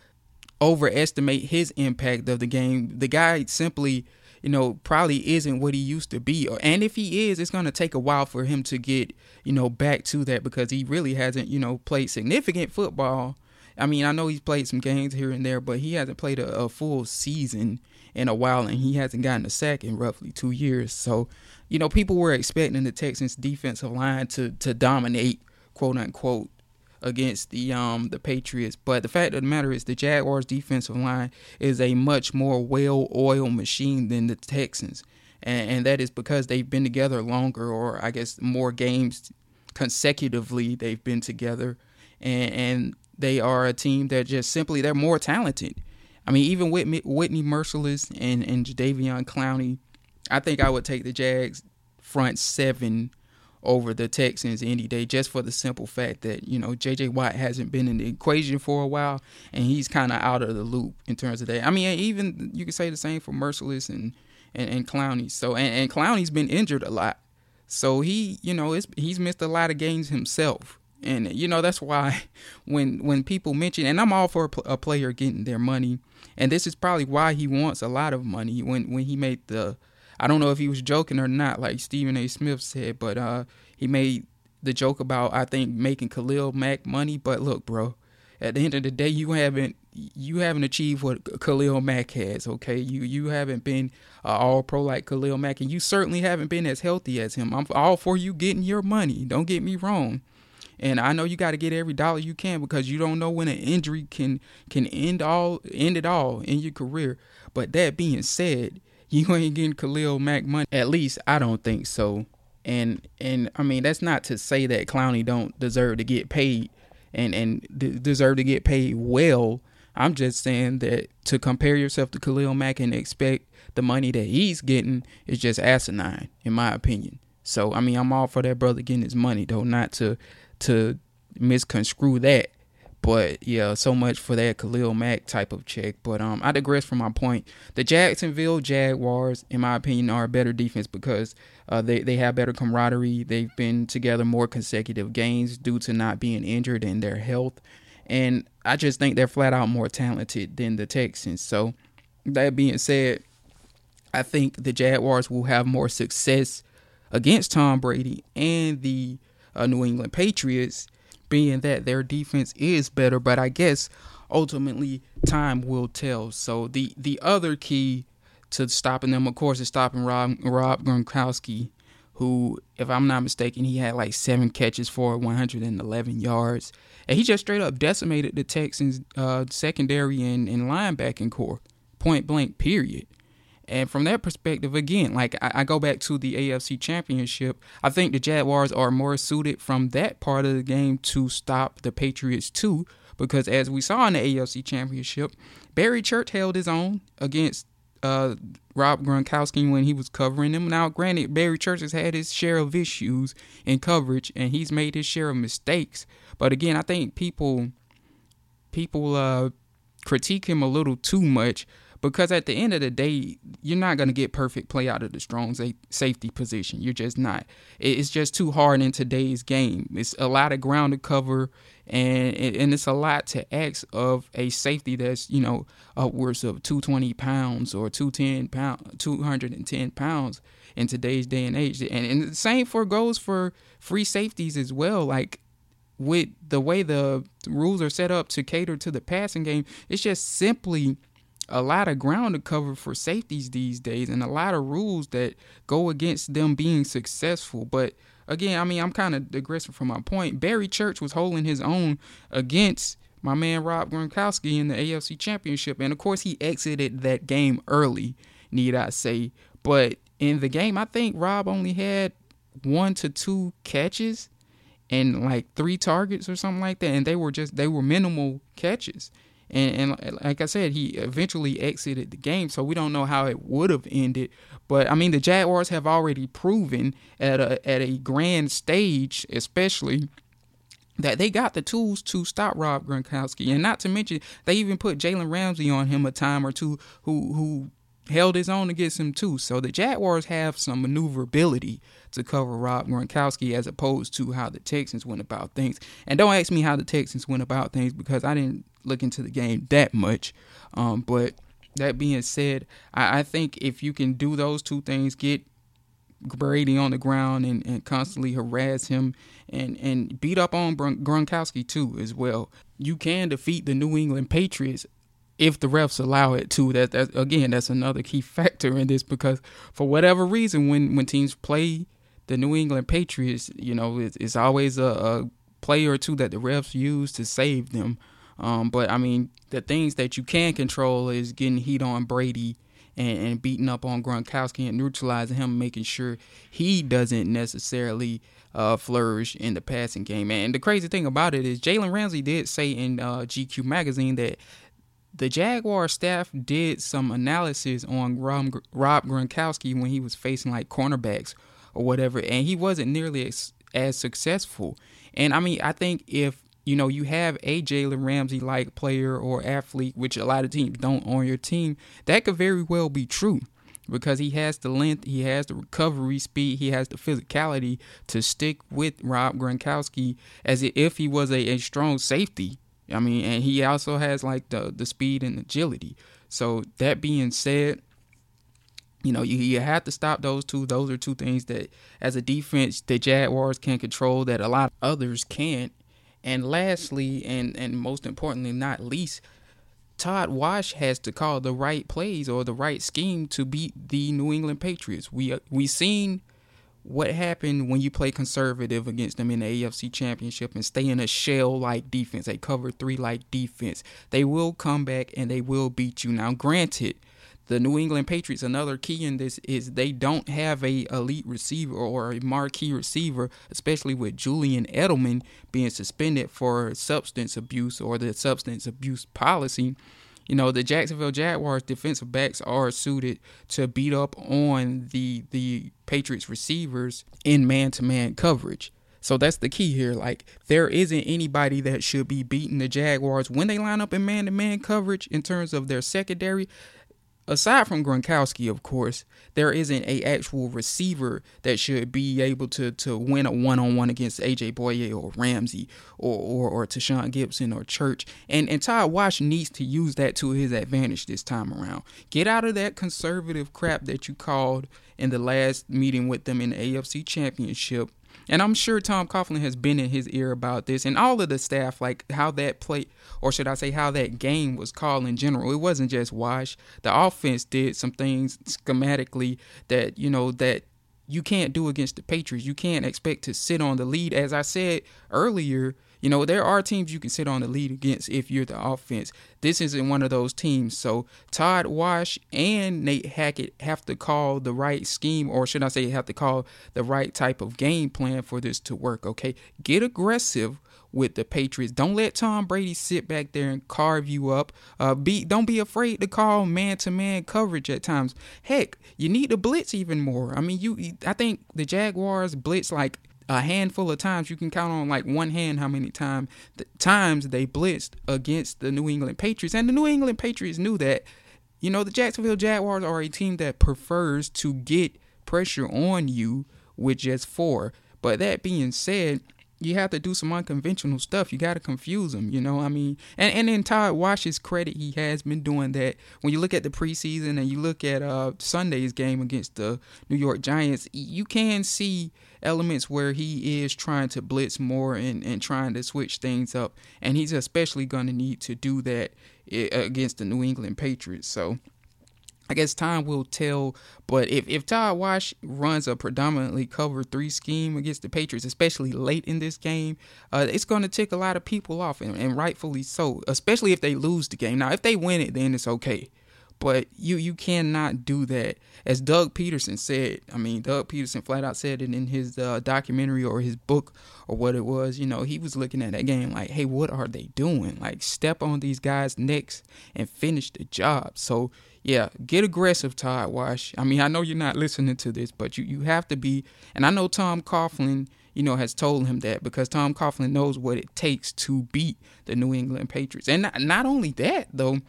overestimate his impact of the game. The guy simply you know, probably isn't what he used to be. And if he is, it's going to take a while for him to get, you know, back to that because he really hasn't, you know, played significant football. I mean, I know he's played some games here and there, but he hasn't played a, a full season in a while, and he hasn't gotten a sack in roughly two years. So, you know, people were expecting the Texans' defensive line to to dominate, quote unquote, against the um the Patriots. But the fact of the matter is the Jaguars defensive line is a much more well oiled machine than the Texans. And, and that is because they've been together longer or I guess more games consecutively they've been together and, and they are a team that just simply they're more talented. I mean, even with Whitney Mercilus and and Jadeveon Clowney, I think I would take the Jags front seven over the Texans any day just for the simple fact that, you know, JJ Watt hasn't been in the equation for a while and he's kind of out of the loop in terms of that. I mean, even you could say the same for Mercilus and, and, and Clowney. So, and, and Clowney's been injured a lot. So he, you know, it's he's missed a lot of games himself. And, you know, that's why <laughs> when when people mention, and I'm all for a, a player getting their money, and this is probably why he wants a lot of money when, when he made the – I don't know if he was joking or not, like Stephen A. Smith said, but uh, he made the joke about I think making Khalil Mack money. But look, bro, at the end of the day, you haven't you haven't achieved what Khalil Mack has. Okay, you you haven't been uh, all pro like Khalil Mack, and you certainly haven't been as healthy as him. I'm all for you getting your money. Don't get me wrong. And I know you got to get every dollar you can because you don't know when an injury can can end all end it all in your career. But that being said, <laughs> you ain't getting Khalil Mack money. At least I don't think so. And and I mean that's not to say that Clowney don't deserve to get paid and and d- deserve to get paid well. I'm just saying that to compare yourself to Khalil Mack and expect the money that he's getting is just asinine, in my opinion. So I mean, I'm all for that brother getting his money, though, not to to misconstrue that. But yeah, so much for that Khalil Mack type of check. But um, I digress from my point. The Jacksonville Jaguars, in my opinion, are a better defense because uh, they they have better camaraderie. They've been together more consecutive games due to not being injured and their health. And I just think they're flat out more talented than the Texans. So that being said, I think the Jaguars will have more success against Tom Brady and the uh, New England Patriots being that their defense is better, but I guess ultimately time will tell. So the the other key to stopping them, of course, is stopping Rob Rob Gronkowski, who, if I'm not mistaken, he had like seven catches for 111 yards, and he just straight up decimated the Texans' uh, secondary and, and linebacking corps, point blank, period. And from that perspective, again, like I, I, go back to the AFC Championship, I think the Jaguars are more suited from that part of the game to stop the Patriots too, because as we saw in the AFC Championship, Barry Church held his own against uh, Rob Gronkowski when he was covering him. Now, granted, Barry Church has had his share of issues in coverage, and he's made his share of mistakes. But again, I think people people uh, critique him a little too much because at the end of the day, you're not going to get perfect play out of the strong safety position. You're just not. It's just too hard in today's game. It's a lot of ground to cover, and and it's a lot to ask of a safety that's you know upwards of 220 pounds or 210 pound 210 pounds in today's day and age. And, and the same for goes for free safeties as well. Like with the way the rules are set up to cater to the passing game, it's just simply a lot of ground to cover for safeties these days and a lot of rules that go against them being successful. But again, I mean, I'm kind of digressing from my point. Barry Church was holding his own against my man Rob Gronkowski in the AFC Championship. And of course, he exited that game early, need I say. But in the game, I think Rob only had one to two catches and like three targets or something like that. And they were just, they were minimal catches. And, and like I said, he eventually exited the game, so we don't know how it would have ended. But I mean, the Jaguars have already proven at a at a grand stage, especially that they got the tools to stop Rob Gronkowski, and not to mention they even put Jalen Ramsey on him a time or two, who who held his own against him too. So the Jaguars have some maneuverability to cover Rob Gronkowski as opposed to how the Texans went about things. And don't ask me how the Texans went about things because I didn't look into the game that much. Um, but that being said, I, I, think if you can do those two things, get Brady on the ground and, and constantly harass him and, and beat up on Gronkowski too as well, you can defeat the New England Patriots if the refs allow it to. That, that again, that's another key <laughs> factor in this because for whatever reason, when when teams play the New England Patriots, you know, it's, it's always a, a play or two that the refs use to save them. Um, but I mean, the things that you can control is getting heat on Brady and, and beating up on Gronkowski and neutralizing him, making sure he doesn't necessarily uh, flourish in the passing game. And the crazy thing about it is Jalen Ramsey did say in uh, GQ magazine that the Jaguar staff did some analysis on Rob, Rob Gronkowski when he was facing like cornerbacks or whatever, and he wasn't nearly as, as successful. And I mean, I think if you know, you have a Jalen Ramsey like player or athlete, which a lot of teams don't on your team, that could very well be true because he has the length, he has the recovery speed, he has the physicality to stick with Rob Gronkowski as if he was a, a strong safety. I mean, and he also has like the the speed and agility. So that being said, you know, you, you have to stop those two. Those are two things that, as a defense, the Jaguars can control that a lot of others can't. And lastly, and, and most importantly, not least, Todd Wash has to call the right plays or the right scheme to beat the New England Patriots. We uh, we seen what happened when you play conservative against them in the AFC Championship and stay in a shell like defense, a cover three like defense. They will come back and they will beat you. Now, granted, the New England Patriots, another key in this is they don't have a elite receiver or a marquee receiver, especially with Julian Edelman being suspended for substance abuse or the substance abuse policy. You know, the Jacksonville Jaguars defensive backs are suited to beat up on the the Patriots receivers in man-to-man coverage. So that's the key here. Like there isn't anybody that should be beating the Jaguars when they line up in man-to-man coverage in terms of their secondary aside from Gronkowski, of course, there isn't a actual receiver that should be able to to win a one on one against AJ Bouye or Ramsey or or, or Tashaun Gipson or Church. And and Todd Wash needs to use that to his advantage this time around. Get out of that conservative crap that you called in the last meeting with them in the AFC Championship and I'm sure Tom Coughlin has been in his ear about this and all of the staff, like how that play, or should I say, how that game was called in general. It wasn't just Wash. The offense did some things schematically that, you know, that you can't do against the Patriots. You can't expect to sit on the lead. As I said earlier, you know, there are teams you can sit on the lead against if you're the offense. This isn't one of those teams. So Todd Wash and Nate Hackett have to call the right scheme, or should I say, have to call the right type of game plan for this to work. Okay, get aggressive with the Patriots. Don't let Tom Brady sit back there and carve you up. Uh, be don't be afraid to call man-to-man coverage at times. Heck, you need to blitz even more. I mean, you I think the Jaguars blitz like a handful of times. You can count on like one hand how many time the times they blitzed against the New England Patriots. And the New England Patriots knew that. You know the Jacksonville Jaguars are a team that prefers to get pressure on you with just four. But that being said you have to do some unconventional stuff. You got to confuse them, you know. I mean, and and in Todd Wash's credit, he has been doing that. When you look at the preseason and you look at uh, Sunday's game against the New York Giants, you can see elements where he is trying to blitz more and, and trying to switch things up. And he's especially going to need to do that eh, against the New England Patriots. So I guess time will tell. But if, if Todd Wash runs a predominantly cover three scheme against the Patriots, especially late in this game, uh, it's going to tick a lot of people off, and, and rightfully so, especially if they lose the game. Now, if they win it, then it's okay. But you you cannot do that. As Doug Pederson said, I mean, Doug Pederson flat out said it in his uh, documentary or his book or what it was. You know, he was looking at that game like, hey, what are they doing? Like, step on these guys' necks and finish the job. So yeah, get aggressive, Todd Wash. I mean, I know you're not listening to this, but you, you have to be. And I know Tom Coughlin, you know, has told him that because Tom Coughlin knows what it takes to beat the New England Patriots. And not, not only that, though,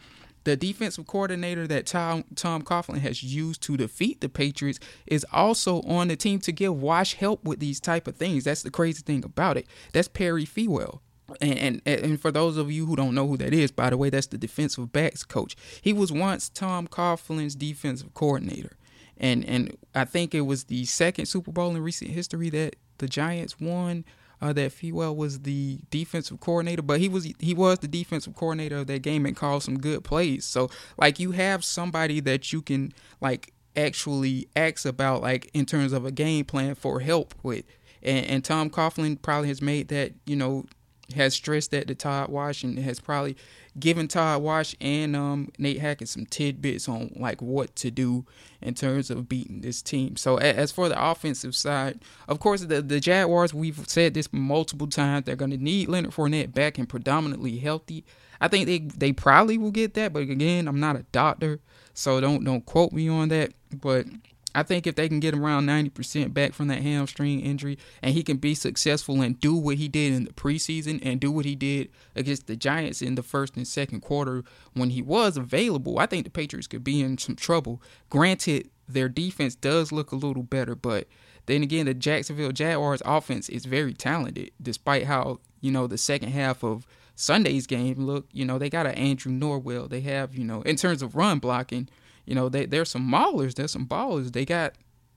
the defensive coordinator that Tom, Tom Coughlin has used to defeat the Patriots is also on the team to give Wash help with these type of things. That's the crazy thing about it. That's Perry Fewell. And, and and for those of you who don't know who that is, by the way, that's the defensive backs coach. He was once Tom Coughlin's defensive coordinator, and and I think it was the second Super Bowl in recent history that the Giants won. Uh, that Fewell was the defensive coordinator, but he was he was the defensive coordinator of that game and called some good plays. So like you have somebody that you can like actually ask about like in terms of a game plan for help with. And, and Tom Coughlin probably has made that you know has stressed that to Todd Wash and has probably given Todd Wash and um, Nate Hackett some tidbits on like what to do in terms of beating this team. So as for the offensive side, of course the the Jaguars we've said this multiple times they're going to need Leonard Fournette back and predominantly healthy. I think they they probably will get that, but again I'm not a doctor, so don't don't quote me on that. But I think if they can get him around 90% back from that hamstring injury and he can be successful and do what he did in the preseason and do what he did against the Giants in the first and second quarter when he was available, I think the Patriots could be in some trouble. Granted, their defense does look a little better, but then again, the Jacksonville Jaguars offense is very talented despite how, you know, the second half of Sunday's game look, you know, they got an Andrew Norwell. They have, you know, in terms of run blocking, you know, they there's some maulers, there's some ballers. They got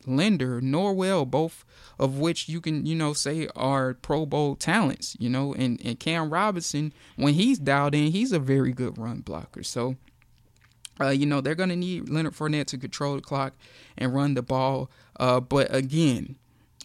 Linder, Norwell, both of which you can, you know, say are Pro Bowl talents, you know, and, and Cam Robinson, when he's dialed in, he's a very good run blocker. So, uh, you know, they're going to need Leonard Fournette to control the clock and run the ball. Uh, but again,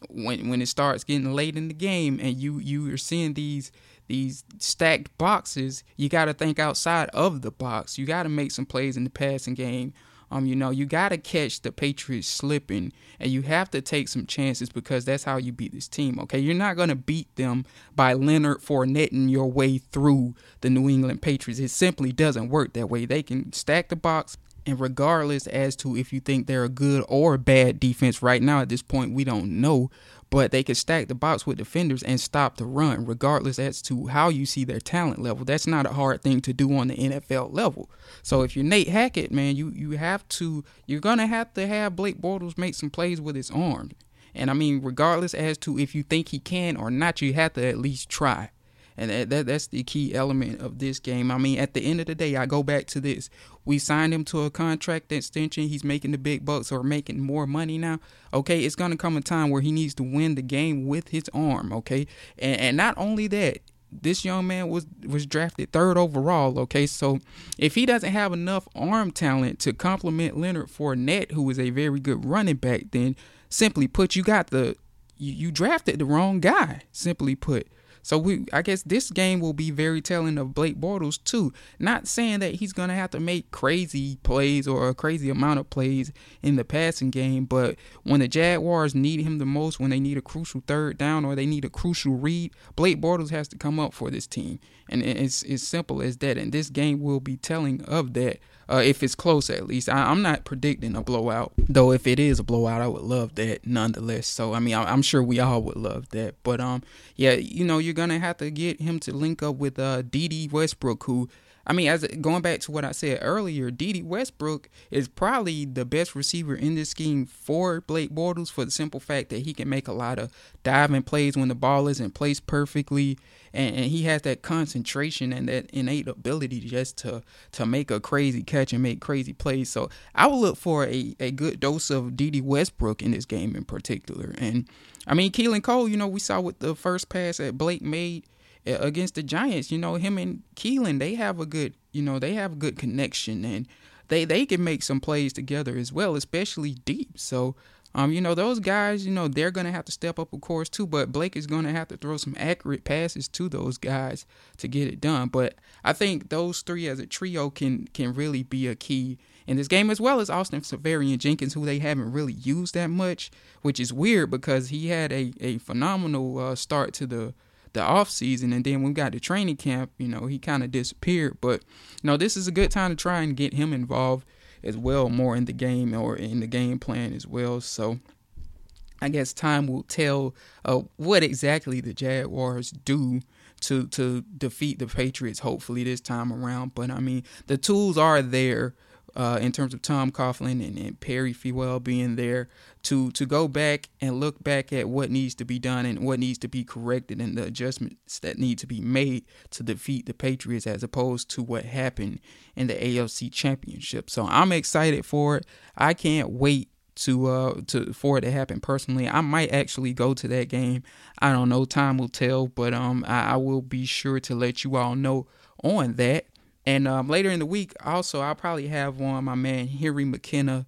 when when it starts getting late in the game and you you are seeing these these stacked boxes, you got to think outside of the box. You got to make some plays in the passing game um, you know, you got to catch the Patriots slipping and you have to take some chances because that's how you beat this team, okay? You're not going to beat them by Leonard Fournetting your way through the New England Patriots. It simply doesn't work that way. They can stack the box, and regardless as to if you think they're a good or a bad defense right now at this point, we don't know but they can stack the box with defenders and stop the run, regardless as to how you see their talent level. That's not a hard thing to do on the NFL level. So if you're Nate Hackett, man, you you have to you're gonna have to have Blake Bortles make some plays with his arm. And I mean, regardless as to if you think he can or not, you have to at least try. And that, that, that's the key element of this game. I mean, at the end of the day, I go back to this. We signed him to a contract extension. He's making the big bucks or making more money now. Okay, it's gonna come a time where he needs to win the game with his arm. Okay, and, and not only that, this young man was was drafted third overall. Okay, so if he doesn't have enough arm talent to complement Leonard Fournette, who is a very good running back, then simply put, you got the you, you drafted the wrong guy. Simply put. So we, I guess this game will be very telling of Blake Bortles too. Not saying that he's gonna have to make crazy plays or a crazy amount of plays in the passing game, but when the Jaguars need him the most, when they need a crucial third down or they need a crucial read, Blake Bortles has to come up for this team, and it's as simple as that. And this game will be telling of that uh, if it's close at least. I, am not predicting a blowout, though. If it is a blowout, I would love that nonetheless. So I mean, I, am sure we all would love that. But um, yeah, you know, you're gonna have to get him to link up with uh Dede Westbrook, who I mean, as going back to what I said earlier, Dede Westbrook is probably the best receiver in this scheme for Blake Bortles for the simple fact that he can make a lot of diving plays when the ball isn't placed perfectly, and, and he has that concentration and that innate ability just to to make a crazy catch and make crazy plays. So I would look for a, a good dose of Dede Westbrook in this game in particular. And I mean, Keelan Cole, you know, we saw with the first pass that Blake made against the Giants. You know, him and Keelan, they have a good, you know, they have a good connection and they they can make some plays together as well, especially deep. So, um, you know, those guys, you know, they're gonna have to step up, of course, too. But Blake is gonna have to throw some accurate passes to those guys to get it done. But I think those three as a trio can can really be a key in this game, as well as Austin Seferian-Jenkins, who they haven't really used that much, which is weird because he had a a phenomenal uh, start to the the off season, and then when we got the training camp, you know, he kind of disappeared. But you know, this is a good time to try and get him involved as well, more in the game or in the game plan as well. So. I guess time will tell uh, what exactly the Jaguars do to to defeat the Patriots. Hopefully this time around, but I mean the tools are there uh, in terms of Tom Coughlin and, and Perry Fewell being there to to go back and look back at what needs to be done and what needs to be corrected and the adjustments that need to be made to defeat the Patriots as opposed to what happened in the AFC Championship. So I'm excited for it. I can't wait to uh to for it to happen personally. I might actually go to that game. I don't know, time will tell, but um I, I will be sure to let you all know on that. And um, later in the week, also, I'll probably have on my man Henry McKenna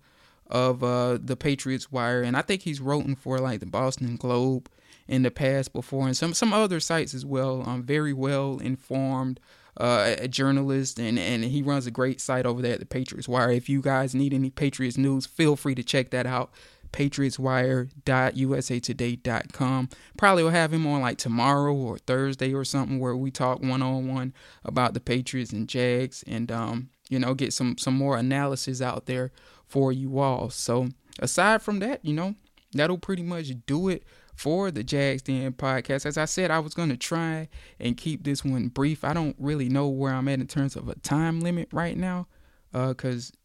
of uh, the Patriots Wire, and I think he's written for like the Boston Globe in the past before, and some some other sites as well. Um, very well informed uh, journalist, and and he runs a great site over there at the Patriots Wire. If you guys need any Patriots news, feel free to check that out patriotswire.usatoday.com. Probably will have him on like tomorrow or Thursday or something where we talk one on one about the Patriots and Jags and um, you know, get some some more analysis out there for you all. So aside from that, you know, that'll pretty much do it for the Jags Den podcast. As I said, I was going to try and keep this one brief. I don't really know where I'm at in terms of a time limit right now because uh,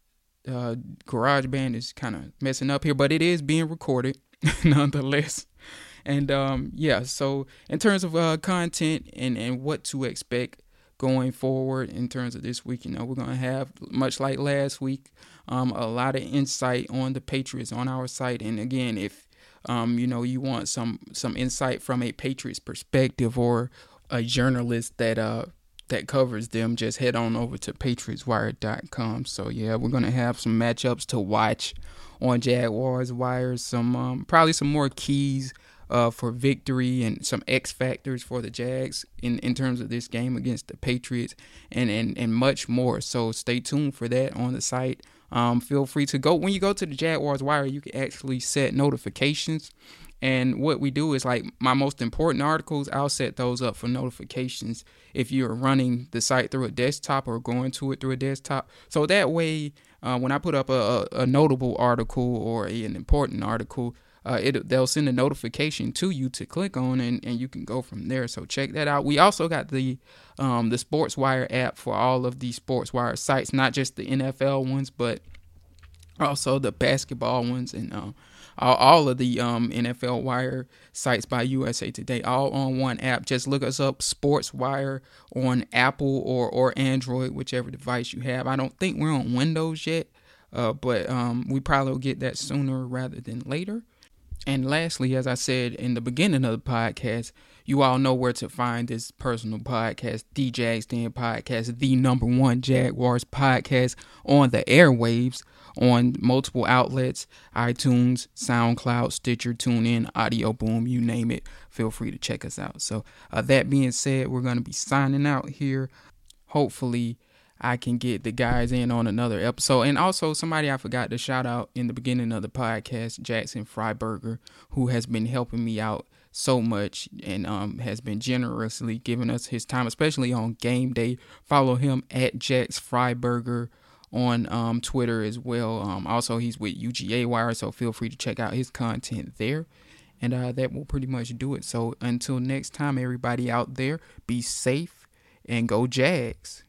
GarageBand is kind of messing up here, but it is being recorded <laughs> nonetheless. And um, yeah, so in terms of uh, content and, and what to expect going forward in terms of this week, you know, we're going to have, much like last week, um, a lot of insight on the Patriots on our site. And again, if um, you know, you want some some insight from a Patriots perspective or a journalist that uh that covers them, just head on over to patriotswire.com. So yeah, we're gonna have some matchups to watch on Jaguars Wire. Some um, probably some more keys uh, for victory and some X factors for the Jags in, in terms of this game against the Patriots and, and, and much more. So stay tuned for that on the site. Um, feel free to go when you go to the Jaguars Wire, you can actually set notifications and what we do is like my most important articles, I'll set those up for notifications if you're running the site through a desktop or going to it through a desktop. So that way, uh, when I put up a, a, notable article or an important article, uh, it they'll send a notification to you to click on and, and you can go from there. So check that out. We also got the um, the SportsWire app for all of the SportsWire sites, not just the NFL ones, but also the basketball ones and uh, all, all of the um, NFL Wire sites by USA Today, all on one app. Just look us up, Sports Wire, on Apple or, or Android, whichever device you have. I don't think we're on Windows yet, uh, but um, we probably will get that sooner rather than later. And lastly, as I said in the beginning of the podcast, you all know where to find this personal podcast, the Jags Den Podcast, the number one Jaguars podcast on the airwaves on multiple outlets iTunes, SoundCloud, Stitcher, TuneIn, Audio Boom, you name it. Feel free to check us out. So, uh, that being said, we're going to be signing out here. Hopefully, I can get the guys in on another episode. And also, somebody I forgot to shout out in the beginning of the podcast, Jackson Freiberger, who has been helping me out so much and um, has been generously giving us his time, especially on game day. Follow him at Jax Freiberger on um, Twitter as well. Um, also, he's with UGA Wire, so feel free to check out his content there. And uh, that will pretty much do it. So until next time, everybody out there, be safe and go Jags.